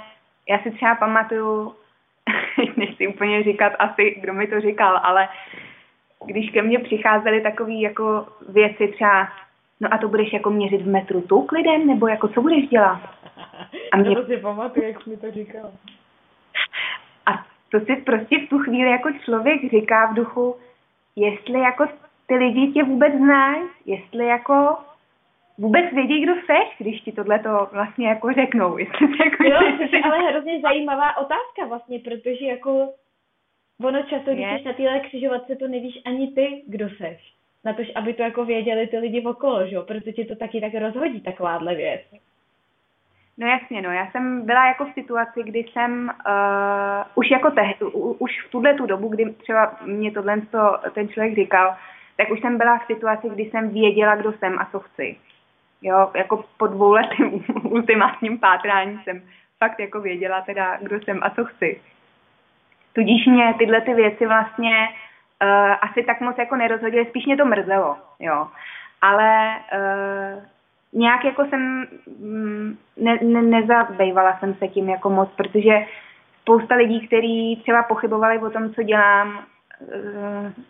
já si třeba pamatuju, (laughs) nechci úplně říkat asi, kdo mi to říkal, ale když ke mně přicházely takové jako věci třeba, no a to budeš jako měřit v metru tuk lidem, nebo jako co budeš dělat? (laughs) A mě... to si pamatuju, jak mi to říkal. A to si prostě v tu chvíli jako člověk říká v duchu, jestli jako ty lidi tě vůbec znají, jestli jako vůbec vědí, kdo seš, když ti tohle to vlastně jako řeknou. (laughs) Jestli jako, jo, to je ale hrozně zajímavá otázka vlastně, protože jako ono často, když jsi na téhle křižovatce, to nevíš ani ty, kdo seš. Na to, aby to jako věděli ty lidi okolo, že jo? Protože tě to taky tak rozhodí takováhle věc. No jasně, no. Já jsem byla jako v situaci, kdy jsem uh, už jako te, uh, už v tuhle tu dobu, kdy třeba mě tohle to, ten člověk říkal, tak už jsem byla v situaci, kdy jsem věděla, kdo jsem a co chci. Jo, jako po dvouletém (laughs) ultimátním pátrání jsem fakt jako věděla teda, kdo jsem a co chci. Tudíž mě tyhle ty věci vlastně uh, asi tak moc jako nerozhodily, spíš mě to mrzelo, jo. Ale uh, nějak jako jsem mm, ne, ne, nezabývala jsem se tím jako moc, protože spousta lidí, kteří třeba pochybovali o tom, co dělám,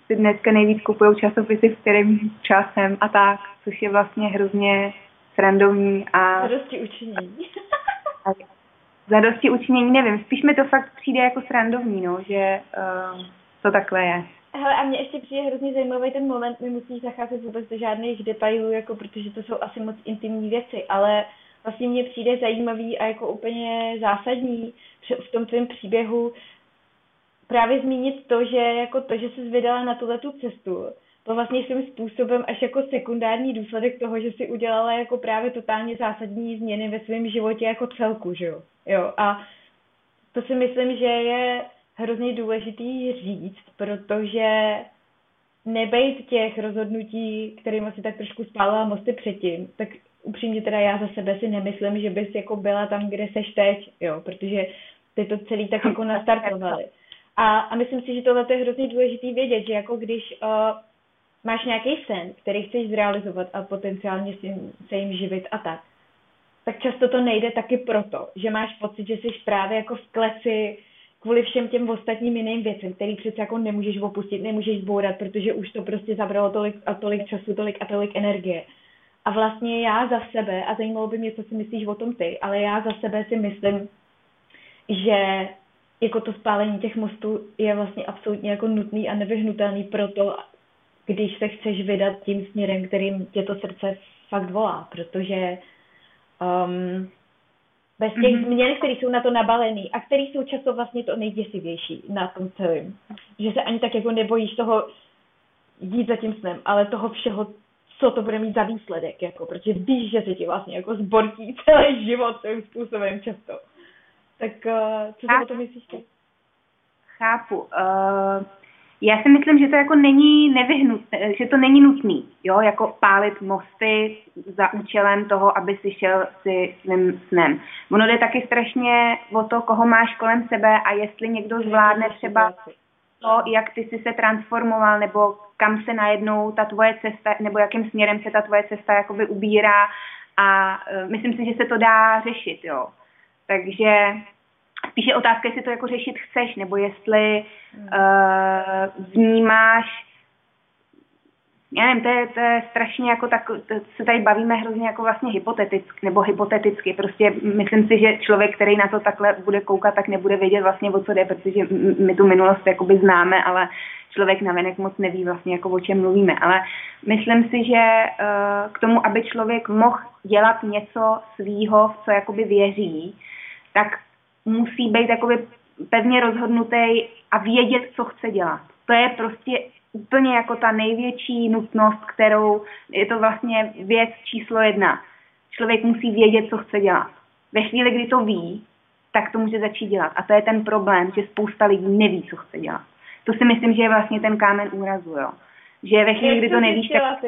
si dneska nejvíc kupují časopisy, v kterým časem a tak, což je vlastně hrozně srandovní a... Zadosti učinění. (laughs) zadosti učinění, nevím, spíš mi to fakt přijde jako srandovní, no, že uh, to takhle je. Hele, a mně ještě přijde hrozně zajímavý ten moment, nemusíš zacházet vůbec do žádných detailů, jako protože to jsou asi moc intimní věci, ale vlastně mně přijde zajímavý a jako úplně zásadní v tom tvém příběhu právě zmínit to, že jako to, že jsi vydala na tuhle tu cestu, to vlastně svým způsobem až jako sekundární důsledek toho, že si udělala jako právě totálně zásadní změny ve svém životě jako celku, že jo? jo? A to si myslím, že je hrozně důležitý říct, protože nebejt těch rozhodnutí, kterými si tak trošku spálila mosty předtím, tak upřímně teda já za sebe si nemyslím, že bys jako byla tam, kde seš teď, jo, protože ty to celý tak jako nastartovali. A, a myslím si, že tohle je hrozně důležitý vědět, že jako když uh, máš nějaký sen, který chceš zrealizovat a potenciálně si, se jim živit a tak, tak často to nejde taky proto, že máš pocit, že jsi právě jako v kleci kvůli všem těm ostatním jiným věcem, který přece jako nemůžeš opustit, nemůžeš zbourat, protože už to prostě zabralo tolik a tolik času, tolik a tolik energie. A vlastně já za sebe, a zajímalo by mě, co si myslíš o tom ty, ale já za sebe si myslím, že jako to spálení těch mostů je vlastně absolutně jako nutný a nevyhnutelný pro to, když se chceš vydat tím směrem, kterým tě to srdce fakt volá, protože um, bez těch mm-hmm. změn, které jsou na to nabalený a které jsou často vlastně to nejděsivější na tom celém. Že se ani tak jako nebojíš toho jít za tím snem, ale toho všeho, co to bude mít za výsledek, jako, protože víš, že se ti vlastně jako zbortí (laughs) celý život svým způsobem často. Tak uh, co si o to myslíš ty? Chápu. Uh, já si myslím, že to jako není nevyhnutné, že to není nutný, jo, jako pálit mosty za účelem toho, aby si šel si svým snem. Ono jde taky strašně o to, koho máš kolem sebe a jestli někdo zvládne třeba to, jak ty jsi se transformoval, nebo kam se najednou ta tvoje cesta, nebo jakým směrem se ta tvoje cesta jakoby ubírá a uh, myslím si, že se to dá řešit, jo. Takže spíše otázka, jestli to jako řešit chceš, nebo jestli uh, vnímáš já nevím, to je, to je strašně jako tak, se tady bavíme hrozně jako vlastně hypoteticky, nebo hypoteticky, prostě myslím si, že člověk, který na to takhle bude koukat, tak nebude vědět vlastně o co jde, protože my tu minulost jakoby známe, ale člověk navenek moc neví vlastně jako o čem mluvíme, ale myslím si, že uh, k tomu, aby člověk mohl dělat něco svýho, v co jakoby věří, tak musí být jakoby pevně rozhodnutý a vědět, co chce dělat. To je prostě úplně jako ta největší nutnost, kterou je to vlastně věc číslo jedna. Člověk musí vědět, co chce dělat. Ve chvíli, kdy to ví, tak to může začít dělat. A to je ten problém, že spousta lidí neví, co chce dělat. To si myslím, že je vlastně ten kámen úrazu, jo. Že ve chvíli, kdy to nevíš, tak...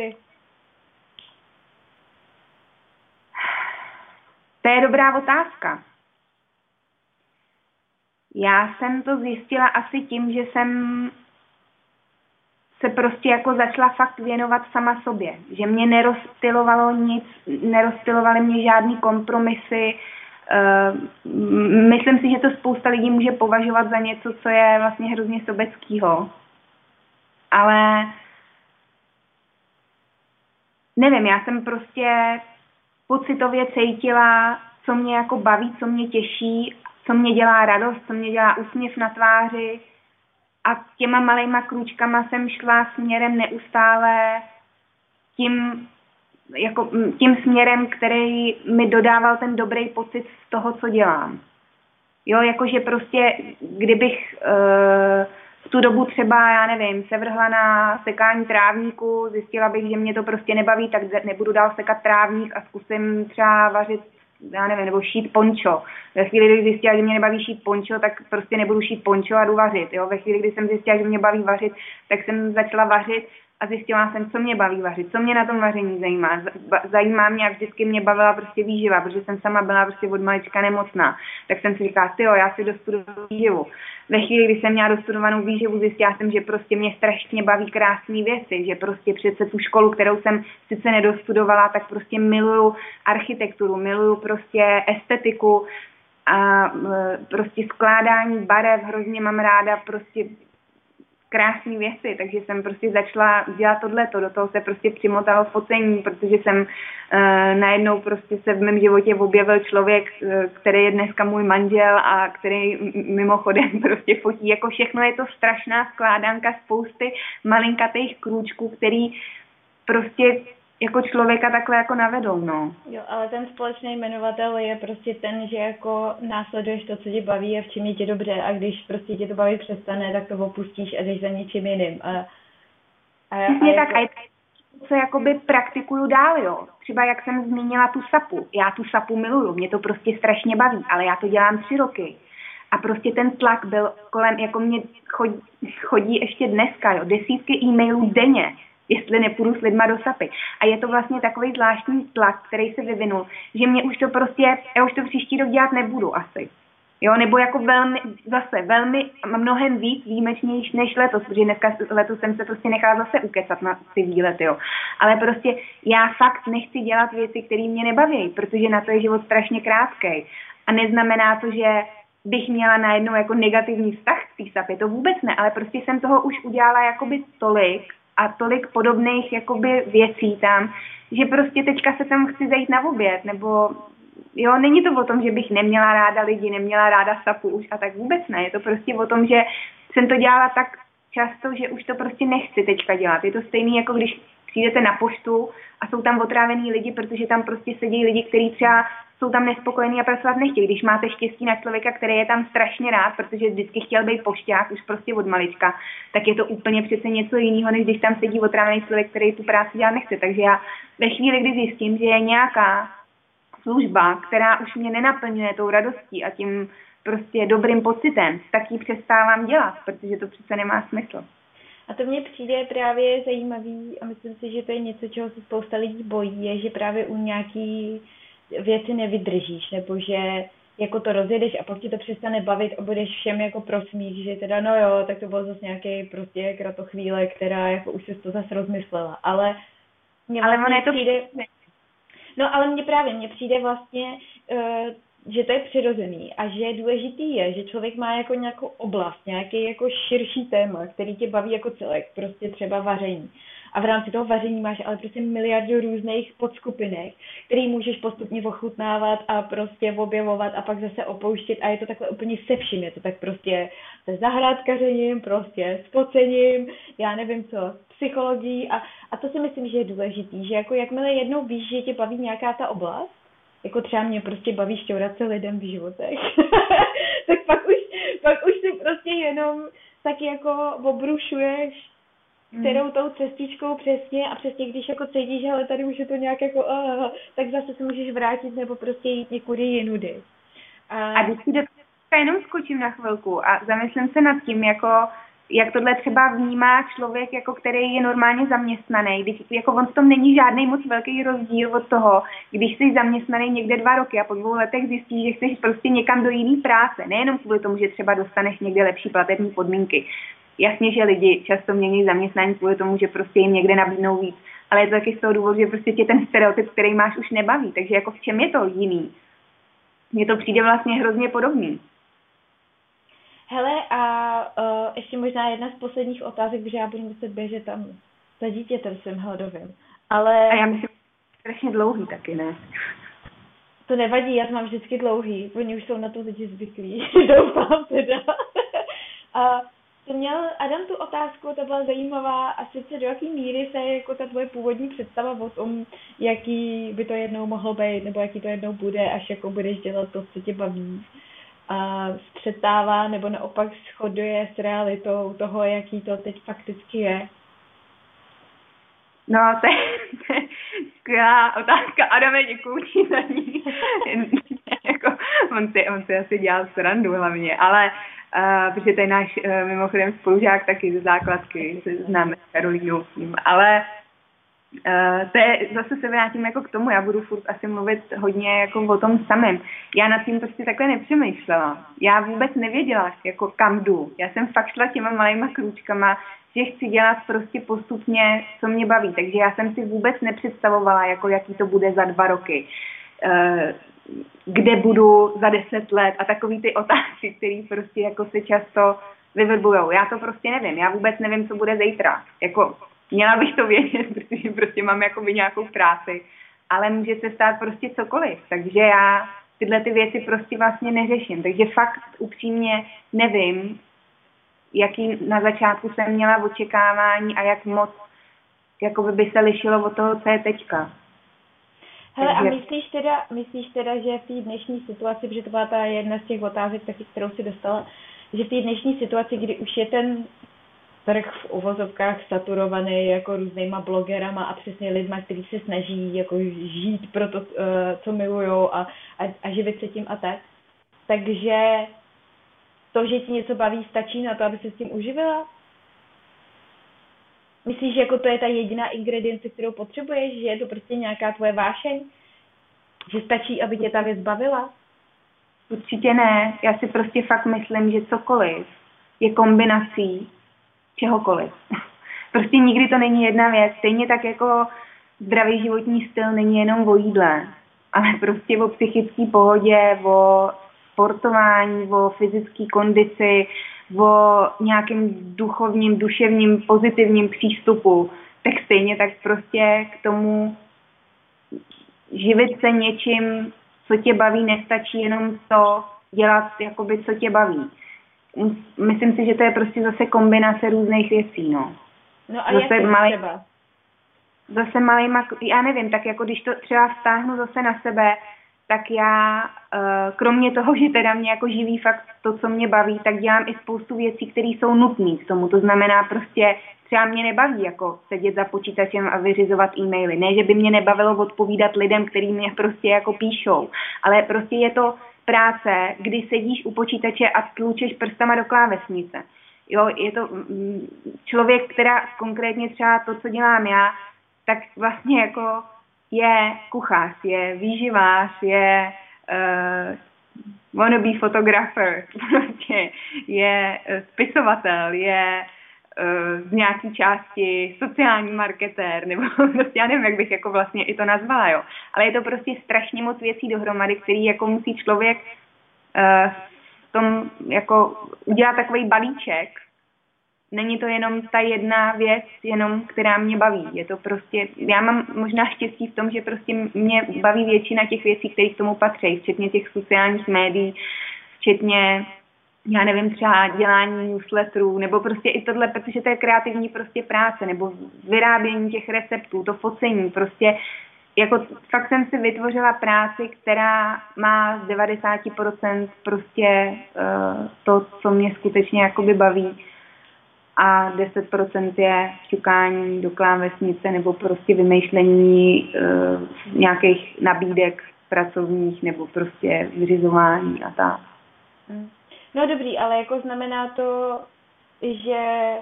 To je dobrá otázka. Já jsem to zjistila asi tím, že jsem se prostě jako začala fakt věnovat sama sobě. Že mě nerozptilovalo nic, nerozptilovaly mě žádný kompromisy. Uh, myslím si, že to spousta lidí může považovat za něco, co je vlastně hrozně sobeckýho. Ale nevím, já jsem prostě pocitově cítila, co mě jako baví, co mě těší co mě dělá radost, co mě dělá úsměv na tváři. A těma malejma krůčkama jsem šla směrem neustále tím, jako tím směrem, který mi dodával ten dobrý pocit z toho, co dělám. Jo, jakože prostě, kdybych uh, v tu dobu třeba, já nevím, se vrhla na sekání trávníku, zjistila bych, že mě to prostě nebaví, tak nebudu dál sekat trávník a zkusím třeba vařit já nevím, nebo šít pončo. Ve chvíli, kdy zjistila, že mě nebaví šít pončo, tak prostě nebudu šít pončo a jdu vařit. Jo? Ve chvíli, kdy jsem zjistila, že mě baví vařit, tak jsem začala vařit a zjistila jsem, co mě baví vařit, co mě na tom vaření zajímá. Zajímá mě, jak vždycky mě bavila prostě výživa, protože jsem sama byla prostě od malička nemocná. Tak jsem si říkala, jo, já si dostuduju výživu. Ve chvíli, kdy jsem měla dostudovanou výživu, zjistila jsem, že prostě mě strašně baví krásné věci, že prostě přece tu školu, kterou jsem sice nedostudovala, tak prostě miluju architekturu, miluju prostě estetiku, a prostě skládání barev hrozně mám ráda, prostě krásné věci, takže jsem prostě začala dělat tohleto, do toho se prostě přimotalo focení, protože jsem uh, najednou prostě se v mém životě objevil člověk, uh, který je dneska můj manžel a který mimochodem (laughs) prostě fotí, jako všechno. Je to strašná skládanka spousty malinkatých krůčků, který prostě jako člověka takhle jako navedou, no. Jo, ale ten společný jmenovatel je prostě ten, že jako následuješ to, co tě baví a v čem je ti dobře a když prostě tě to baví přestane, tak to opustíš a jdeš za něčím jiným. A, a, Přesně a tak, jako... a co jakoby praktikuju dál, jo. Třeba jak jsem zmínila tu sapu. Já tu sapu miluju, mě to prostě strašně baví, ale já to dělám tři roky. A prostě ten tlak byl kolem, jako mě chodí, chodí ještě dneska, jo, desítky e-mailů denně jestli nepůjdu s lidma do sapy. A je to vlastně takový zvláštní tlak, který se vyvinul, že mě už to prostě, já už to příští rok dělat nebudu asi. Jo, nebo jako velmi, zase velmi, mnohem víc výjimečnější než letos, protože dneska letos jsem se prostě nechala zase ukecat na ty výlety, jo. Ale prostě já fakt nechci dělat věci, které mě nebaví, protože na to je život strašně krátký. A neznamená to, že bych měla najednou jako negativní vztah k té sapě, to vůbec ne, ale prostě jsem toho už udělala jakoby tolik, a tolik podobných jakoby věcí tam, že prostě teďka se tam chci zajít na oběd, nebo jo, není to o tom, že bych neměla ráda lidi, neměla ráda sapu už a tak vůbec ne, je to prostě o tom, že jsem to dělala tak často, že už to prostě nechci teďka dělat. Je to stejný, jako když přijdete na poštu a jsou tam otrávení lidi, protože tam prostě sedí lidi, kteří třeba jsou tam nespokojení a pracovat nechtějí. Když máte štěstí na člověka, který je tam strašně rád, protože vždycky chtěl být pošťák už prostě od malička, tak je to úplně přece něco jiného, než když tam sedí otrávený člověk, který tu práci dělat nechce. Takže já ve chvíli, kdy zjistím, že je nějaká služba, která už mě nenaplňuje tou radostí a tím prostě dobrým pocitem, tak ji přestávám dělat, protože to přece nemá smysl. A to mně přijde právě zajímavý a myslím si, že to je něco, čeho se spousta lidí bojí, je, že právě u nějaký věci nevydržíš, nebo že jako to rozjedeš a pak ti to přestane bavit a budeš všem jako prosmích, že teda no jo, tak to bylo zase nějaký prostě kratochvíle, která jako už se to zase rozmyslela, ale mě vlastně ale to přijde, no ale mně právě, mně přijde vlastně uh, že to je přirozený a že důležitý je, že člověk má jako nějakou oblast, nějaký jako širší téma, který tě baví jako celek, prostě třeba vaření. A v rámci toho vaření máš ale prostě miliardu různých podskupinek, který můžeš postupně ochutnávat a prostě objevovat a pak zase opouštět. A je to takhle úplně se vším, je to tak prostě se zahrádkařením, prostě s pocením, já nevím co, psychologií. A, a to si myslím, že je důležitý, že jako jakmile jednou víš, že tě baví nějaká ta oblast, jako třeba mě prostě baví šťourat se lidem v životech, (laughs) tak pak už, pak už si prostě jenom tak jako obrušuješ kterou tou cestičkou přesně a přesně když jako cítíš, ale tady už je to nějak jako, uh, tak zase se můžeš vrátit nebo prostě jít někudy jinudy. A, a když si do jenom skočím na chvilku a zamyslím se nad tím, jako jak tohle třeba vnímá člověk, jako který je normálně zaměstnaný, když jako on v tom není žádný moc velký rozdíl od toho, když jsi zaměstnaný někde dva roky a po dvou letech zjistíš, že chceš prostě někam do jiné práce, nejenom kvůli tomu, že třeba dostaneš někde lepší platební podmínky. Jasně, že lidi často mění zaměstnání kvůli tomu, že prostě jim někde nabídnou víc, ale je to taky z toho důvodu, že prostě tě ten stereotyp, který máš, už nebaví. Takže jako v čem je to jiný? Mně to přijde vlastně hrozně podobný. Hele, a uh, ještě možná jedna z posledních otázek, protože já budu muset běžet tam za dítětem svým hladovým. Ale... A já myslím, strašně dlouhý taky, ne? To nevadí, já to mám vždycky dlouhý, oni už jsou na to lidi zvyklí, (laughs) doufám teda. a to měl Adam tu otázku, to byla zajímavá a sice do jaký míry se jako ta tvoje původní představa o tom, jaký by to jednou mohlo být, nebo jaký to jednou bude, až jako budeš dělat to, co tě baví, a střetává nebo naopak shoduje s realitou toho, jaký to teď fakticky je? No, to je, to je skvělá otázka. Adame, děkuji ti za ní. (laughs) jako, on, si, on si asi dělal srandu hlavně, ale uh, protože to je náš uh, mimochodem spolužák taky ze základky, známe s Karolínou ale Uh, to je, zase se vrátím jako k tomu, já budu furt asi mluvit hodně jako o tom samém. Já nad tím prostě takhle nepřemýšlela. Já vůbec nevěděla, jako kam jdu. Já jsem fakt šla těma malýma krůčkama, že chci dělat prostě postupně, co mě baví. Takže já jsem si vůbec nepředstavovala, jako jaký to bude za dva roky. Uh, kde budu za deset let a takový ty otázky, které prostě jako se často vyvrbujou. Já to prostě nevím. Já vůbec nevím, co bude zítra. Jako měla bych to vědět, (laughs) protože prostě mám jakoby nějakou práci, ale může se stát prostě cokoliv, takže já tyhle ty věci prostě vlastně neřeším, takže fakt upřímně nevím, jaký na začátku jsem měla očekávání a jak moc jakoby by se lišilo od toho, co je teďka. Hele, a myslíš teda, myslíš teda, že v té dnešní situaci, protože to byla ta jedna z těch otázek, taky, kterou si dostala, že v té dnešní situaci, kdy už je ten trh v uvozovkách saturovaný jako různýma blogerama a přesně lidma, kteří se snaží jako žít pro to, eh, co milujou a, a, a živit se tím a tak. Takže to, že ti něco baví, stačí na to, aby se s tím uživila? Myslíš, že jako to je ta jediná ingredience, kterou potřebuješ, že je to prostě nějaká tvoje vášeň? Že stačí, aby tě ta věc bavila? Určitě ne. Já si prostě fakt myslím, že cokoliv je kombinací čehokoliv. (laughs) prostě nikdy to není jedna věc. Stejně tak jako zdravý životní styl není jenom o jídle, ale prostě o psychické pohodě, o sportování, o fyzické kondici, o nějakém duchovním, duševním, pozitivním přístupu, tak stejně tak prostě k tomu živit se něčím, co tě baví, nestačí jenom to dělat, jakoby, co tě baví. Myslím si, že to je prostě zase kombinace různých věcí, no. No a zase jak malý, třeba? Zase malýma, já nevím, tak jako když to třeba vztáhnu zase na sebe, tak já eh, kromě toho, že teda mě jako živí fakt to, co mě baví, tak dělám i spoustu věcí, které jsou nutné k tomu. To znamená prostě třeba mě nebaví jako sedět za počítačem a vyřizovat e-maily. Ne, že by mě nebavilo odpovídat lidem, kteří mě prostě jako píšou, ale prostě je to práce, kdy sedíš u počítače a tlučeš prstama do klávesnice. Jo, je to mm, člověk, která konkrétně třeba to, co dělám já, tak vlastně jako je kuchař, je výživář, je uh, wannabe photographer, (laughs) prostě je uh, spisovatel, je uh, z nějaké části sociální marketér, nebo (laughs) prostě já nevím, jak bych jako vlastně i to nazvala, jo. Ale je to prostě strašně moc věcí dohromady, který jako musí člověk uh, v tom jako udělat takový balíček, není to jenom ta jedna věc, jenom která mě baví. Je to prostě, já mám možná štěstí v tom, že prostě mě baví většina těch věcí, které k tomu patří, včetně těch sociálních médií, včetně já nevím, třeba dělání newsletterů, nebo prostě i tohle, protože to je kreativní prostě práce, nebo vyrábění těch receptů, to focení, prostě jako fakt jsem si vytvořila práci, která má z 90% prostě uh, to, co mě skutečně jakoby baví a 10% je šťukání do klávesnice nebo prostě vymýšlení uh, nějakých nabídek pracovních nebo prostě vyřizování a tak. Hmm. No dobrý, ale jako znamená to, že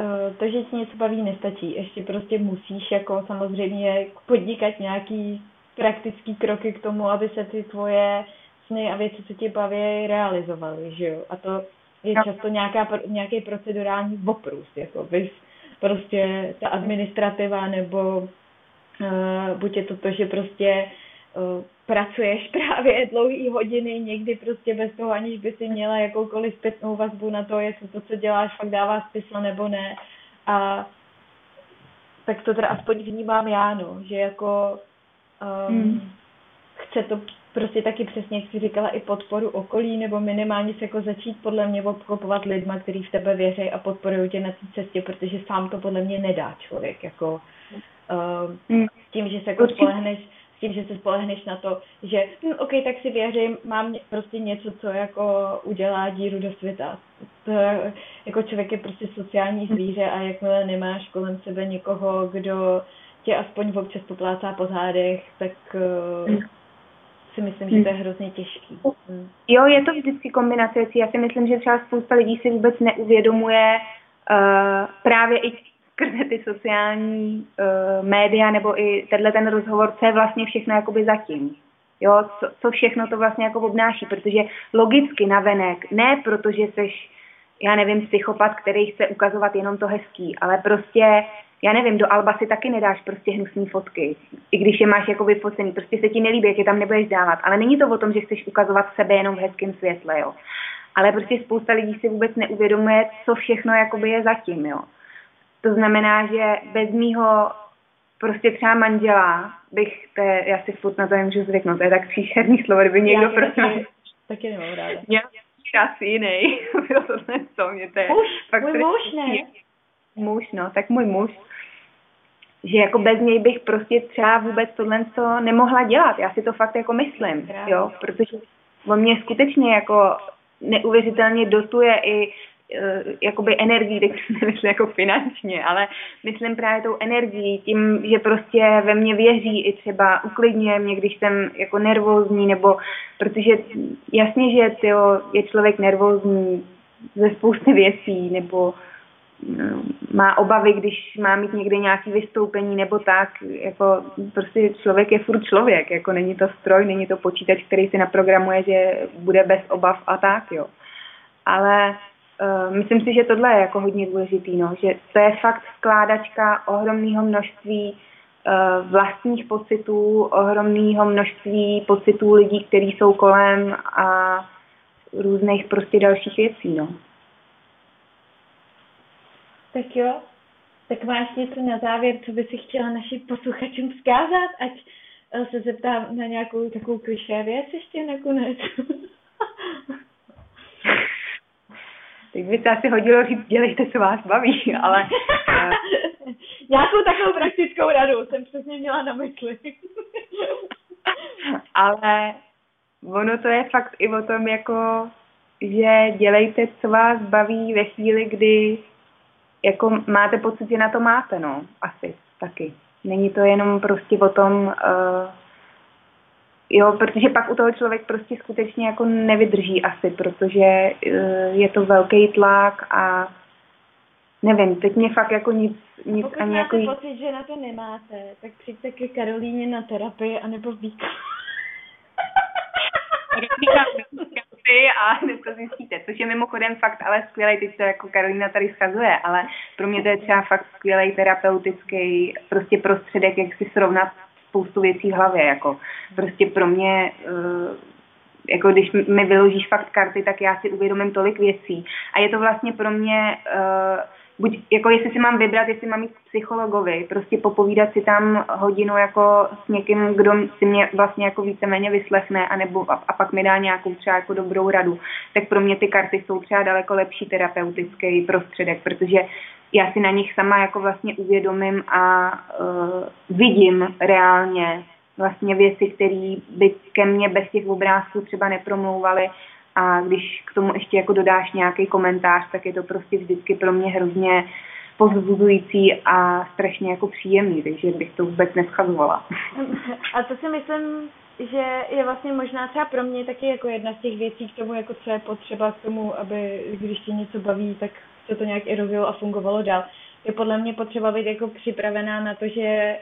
uh, to, že ti něco baví, nestačí. Ještě prostě musíš jako samozřejmě podnikat nějaký praktický kroky k tomu, aby se ty tvoje sny a věci, co tě baví, realizovaly, že jo? A to je často nějaká, nějaký procedurální oprus, jako bys prostě ta administrativa nebo uh, buď je to to, že prostě uh, pracuješ (laughs) právě dlouhý hodiny, někdy prostě bez toho, aniž by si měla jakoukoliv zpětnou vazbu na to, jestli to, co děláš, fakt dává smysl nebo ne. A tak to teda aspoň vnímám já, no, že jako um, hmm. chce to prostě taky přesně, jak jsi říkala, i podporu okolí, nebo minimálně se jako začít podle mě obklopovat lidma, kteří v tebe věří a podporují tě na té cestě, protože sám to podle mě nedá člověk, jako uh, s tím, že se jako spolehneš, s tím, že se spolehneš na to, že hm, OK, tak si věřím, mám prostě něco, co jako udělá díru do světa. To, jako člověk je prostě sociální zvíře a jakmile nemáš kolem sebe někoho, kdo tě aspoň občas poplácá po zádech, tak uh, si myslím, že to je hrozně těžký. Hmm. Jo, je to vždycky kombinace věcí. Já si myslím, že třeba spousta lidí si vůbec neuvědomuje uh, právě i skrze ty sociální uh, média nebo i tenhle ten rozhovor, co je vlastně všechno jakoby zatím. Jo, co, co všechno to vlastně jako obnáší, protože logicky navenek, ne protože seš, já nevím, psychopat, který chce ukazovat jenom to hezký, ale prostě já nevím, do Alba si taky nedáš prostě hnusný fotky, i když je máš jako vyfocený, prostě se ti nelíbí, jak je tam nebudeš dávat. Ale není to o tom, že chceš ukazovat sebe jenom v hezkém světle, jo. Ale prostě spousta lidí si vůbec neuvědomuje, co všechno jakoby je zatím, jo. To znamená, že bez mýho prostě třeba manžela bych, to je, já si furt na to nemůžu zvyknout, to je tak příšerný slovo, kdyby někdo prostě... Taky, taky nemám ráda. Měl asi jiný, (laughs) bylo to to, mě to je... Muž, fakt můj muž ne. Muž, no, tak můj muž že jako bez něj bych prostě třeba vůbec tohle to nemohla dělat. Já si to fakt jako myslím, jo, protože on mě skutečně jako neuvěřitelně dotuje i uh, jakoby energii, teď nemyslím jako finančně, ale myslím právě tou energií, tím, že prostě ve mně věří i třeba uklidňuje mě, když jsem jako nervózní, nebo protože jasně, že tyjo, je člověk nervózní ze spousty věcí, nebo má obavy, když má mít někde nějaké vystoupení nebo tak, jako prostě člověk je furt člověk, jako není to stroj, není to počítač, který si naprogramuje, že bude bez obav a tak, jo. Ale uh, myslím si, že tohle je jako hodně důležitý, no, že to je fakt skládačka ohromného množství uh, vlastních pocitů, ohromného množství pocitů lidí, kteří jsou kolem a různých prostě dalších věcí, no. Tak jo, tak máš něco na závěr, co by si chtěla našim posluchačům vzkázat, ať eh, se zeptám na nějakou takovou klišé věc ještě nakonec. (laughs) Teď by se asi hodilo říct, dělejte, co vás baví, ale... (laughs) Nějakou takovou praktickou radu jsem přesně měla na mysli. (laughs) ale ono to je fakt i o tom, jako, že dělejte, co vás baví ve chvíli, kdy jako máte pocit, že na to máte, no, asi taky. Není to jenom prostě o tom, uh, jo, protože pak u toho člověk prostě skutečně jako nevydrží asi, protože uh, je to velký tlak a nevím, teď mě fakt jako nic, nic Pokud ani máte jako... pocit, že na to nemáte, tak přijďte ke Karolíně na terapii anebo výkon. (laughs) (laughs) ty a (laughs) zjistíte, což je mimochodem fakt ale skvělý, teď to jako Karolina tady schazuje, ale pro mě to je třeba fakt skvělý terapeutický prostě prostředek, jak si srovnat spoustu věcí v hlavě, jako prostě pro mě uh, jako když mi vyložíš fakt karty, tak já si uvědomím tolik věcí. A je to vlastně pro mě uh, buď, jako jestli si mám vybrat, jestli mám jít k psychologovi, prostě popovídat si tam hodinu jako s někým, kdo si mě vlastně jako víceméně vyslechne anebo, a, a pak mi dá nějakou třeba jako dobrou radu, tak pro mě ty karty jsou třeba daleko lepší terapeutický prostředek, protože já si na nich sama jako vlastně uvědomím a uh, vidím reálně vlastně věci, které by ke mně bez těch obrázků třeba nepromlouvaly a když k tomu ještě jako dodáš nějaký komentář, tak je to prostě vždycky pro mě hrozně pozbuzující a strašně jako příjemný, takže bych to vůbec neschazovala. A to si myslím, že je vlastně možná třeba pro mě taky jako jedna z těch věcí k tomu, jako co je potřeba k tomu, aby když tě něco baví, tak se to nějak i a fungovalo dál. Je podle mě potřeba být jako připravená na to, že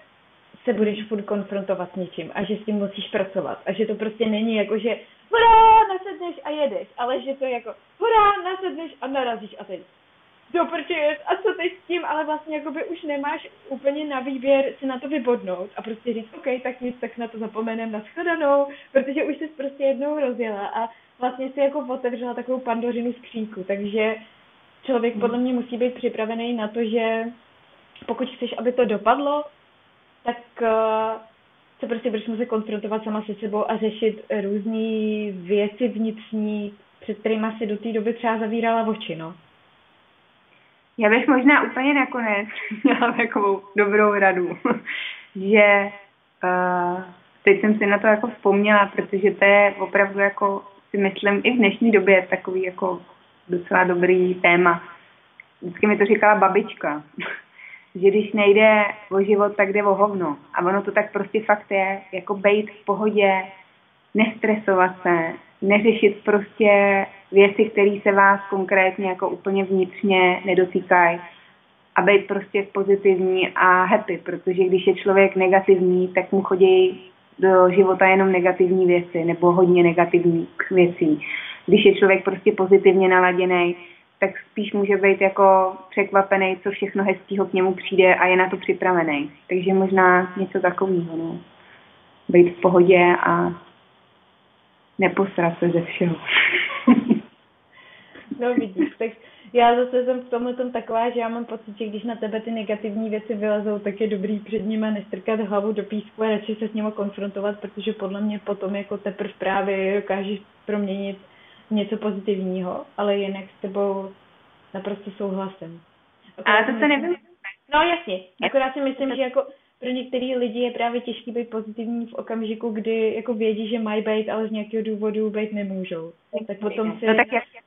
se budeš furt konfrontovat s něčím a že s tím musíš pracovat a že to prostě není jako, že hurá, nasedneš a jedeš, ale že to je jako hurá, nasedneš a narazíš a teď do a co teď s tím, ale vlastně jakoby už nemáš úplně na výběr si na to vybodnout. A prostě říct, OK, tak nic, tak na to zapomenem na shledanou, protože už jsi prostě jednou rozjela a vlastně si jako otevřela takovou pandořinu skřínku, takže člověk podle mě musí být připravený na to, že pokud chceš, aby to dopadlo, tak uh, se prostě budeš muset konfrontovat sama se sebou a řešit různé věci vnitřní, před kterými si do té doby třeba zavírala oči, no. Já bych možná úplně nakonec (laughs) měla takovou dobrou radu, (laughs) že uh, teď jsem si na to jako vzpomněla, protože to je opravdu jako si myslím i v dnešní době takový jako docela dobrý téma. Vždycky mi to říkala babička (laughs) že když nejde o život, tak jde o hovno. A ono to tak prostě fakt je, jako bejt v pohodě, nestresovat se, neřešit prostě věci, které se vás konkrétně jako úplně vnitřně nedotýkají a být prostě pozitivní a happy, protože když je člověk negativní, tak mu chodí do života jenom negativní věci nebo hodně negativních věcí. Když je člověk prostě pozitivně naladěný, tak spíš může být jako překvapený, co všechno hezkého k němu přijde a je na to připravený. Takže možná něco takového, no. Být v pohodě a neposrat se ze všeho. (laughs) no vidíš, tak já zase jsem v tomhle tom taková, že já mám pocit, že když na tebe ty negativní věci vylezou, tak je dobrý před nimi nestrkat hlavu do písku a radši se s nimi konfrontovat, protože podle mě potom jako teprve právě dokážeš proměnit něco pozitivního, ale jinak s tebou naprosto souhlasím. Ale to se nebylo. No jasně, akorát si myslím, že jako pro některý lidi je právě těžký být pozitivní v okamžiku, kdy jako vědí, že mají být, ale z nějakého důvodu být nemůžou. Tak potom si, no, tak jasně.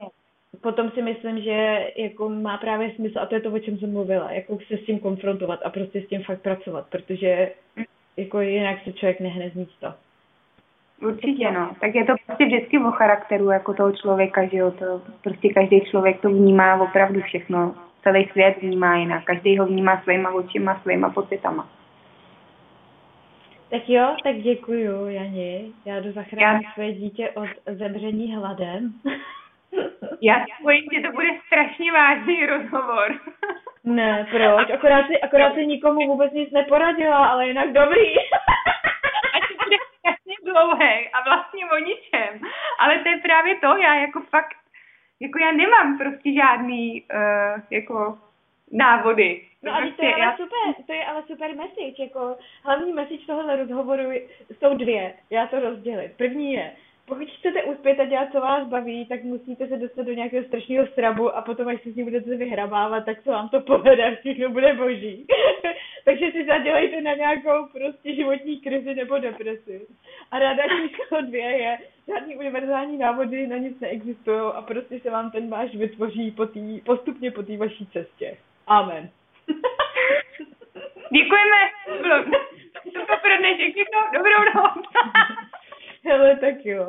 potom si myslím, že jako má právě smysl, a to je to, o čem jsem mluvila, jako se s tím konfrontovat a prostě s tím fakt pracovat, protože jako jinak se člověk nehne z místa. Určitě, no. Tak je to prostě vždycky o charakteru jako toho člověka, že jo. To prostě každý člověk to vnímá opravdu všechno. Celý svět vnímá jinak. Každý ho vnímá svýma očima, svýma pocitama. Tak jo, tak děkuju, Jani. Já jdu zachránit Já... své dítě od zemření hladem. Já bojím, že to bude strašně vážný rozhovor. ne, proč? Akorát si, akorát si nikomu vůbec nic neporadila, ale jinak dobrý dlouhý a vlastně o ničem. Ale to je právě to, já jako fakt, jako já nemám prostě žádný, uh, jako návody. No a prostě, to je ale já... super, to je ale super message, jako hlavní message tohohle rozhovoru jsou dvě, já to rozdělit. První je, pokud chcete uspět a dělat, co vás baví, tak musíte se dostat do nějakého strašného strabu a potom, až si s ním budete vyhrabávat, tak se vám to povede, všechno bude boží. (laughs) Takže si zadělejte na nějakou prostě životní krizi nebo depresi. A ráda číslo dvě je, žádný univerzální návody na nic neexistují a prostě se vám ten váš vytvoří po tý, postupně po té vaší cestě. Amen. (laughs) Děkujeme. To bylo pro dnešek všechno. Dobrou noc. (laughs) (laughs) Hele, tak jo.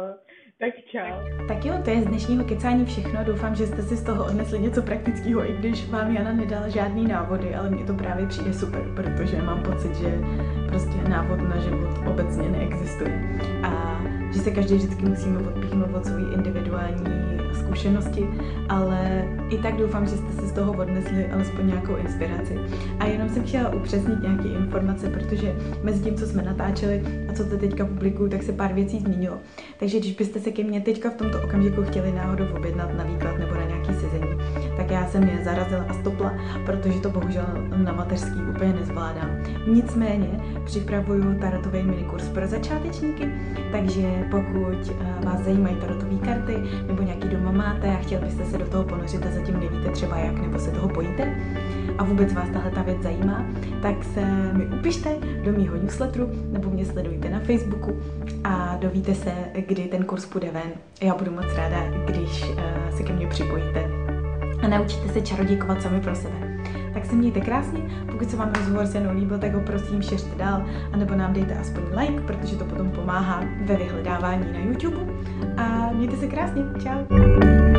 Tak čau. Tak jo, to je z dnešního kecání všechno. Doufám, že jste si z toho odnesli něco praktického, i když vám Jana nedala žádný návody, ale mně to právě přijde super, protože mám pocit, že prostě návod na život obecně neexistuje. A že se každý vždycky musíme odpíchnout od své individuální zkušenosti, ale i tak doufám, že jste si z toho odnesli alespoň nějakou inspiraci. A jenom jsem chtěla upřesnit nějaké informace, protože mezi tím, co jsme natáčeli a co to teďka publikuju, tak se pár věcí změnilo. Takže když byste se ke mně teďka v tomto okamžiku chtěli náhodou objednat na výklad nebo na nějaký sezení, tak já jsem je zarazila a stopla, protože to bohužel na mateřský úplně nezvládám. Nicméně připravuju tarotový minikurs pro začátečníky, takže pokud eh, vás zajímají tarotové karty nebo nějaký doma máte a chtěl byste se do toho ponořit a zatím nevíte třeba jak, nebo se toho bojíte a vůbec vás tahle ta věc zajímá, tak se mi upište do mýho newsletteru nebo mě sledujte na Facebooku a dovíte se, kdy ten kurz půjde ven. Já budu moc ráda, když uh, se ke mně připojíte a naučíte se čarodějkovat sami pro sebe. Tak se mějte krásně, pokud se vám rozhovor se líbil, tak ho prosím šeřte dál, anebo nám dejte aspoň like, protože to potom pomáhá ve vyhledávání na YouTube. A mějte se krásně, čau!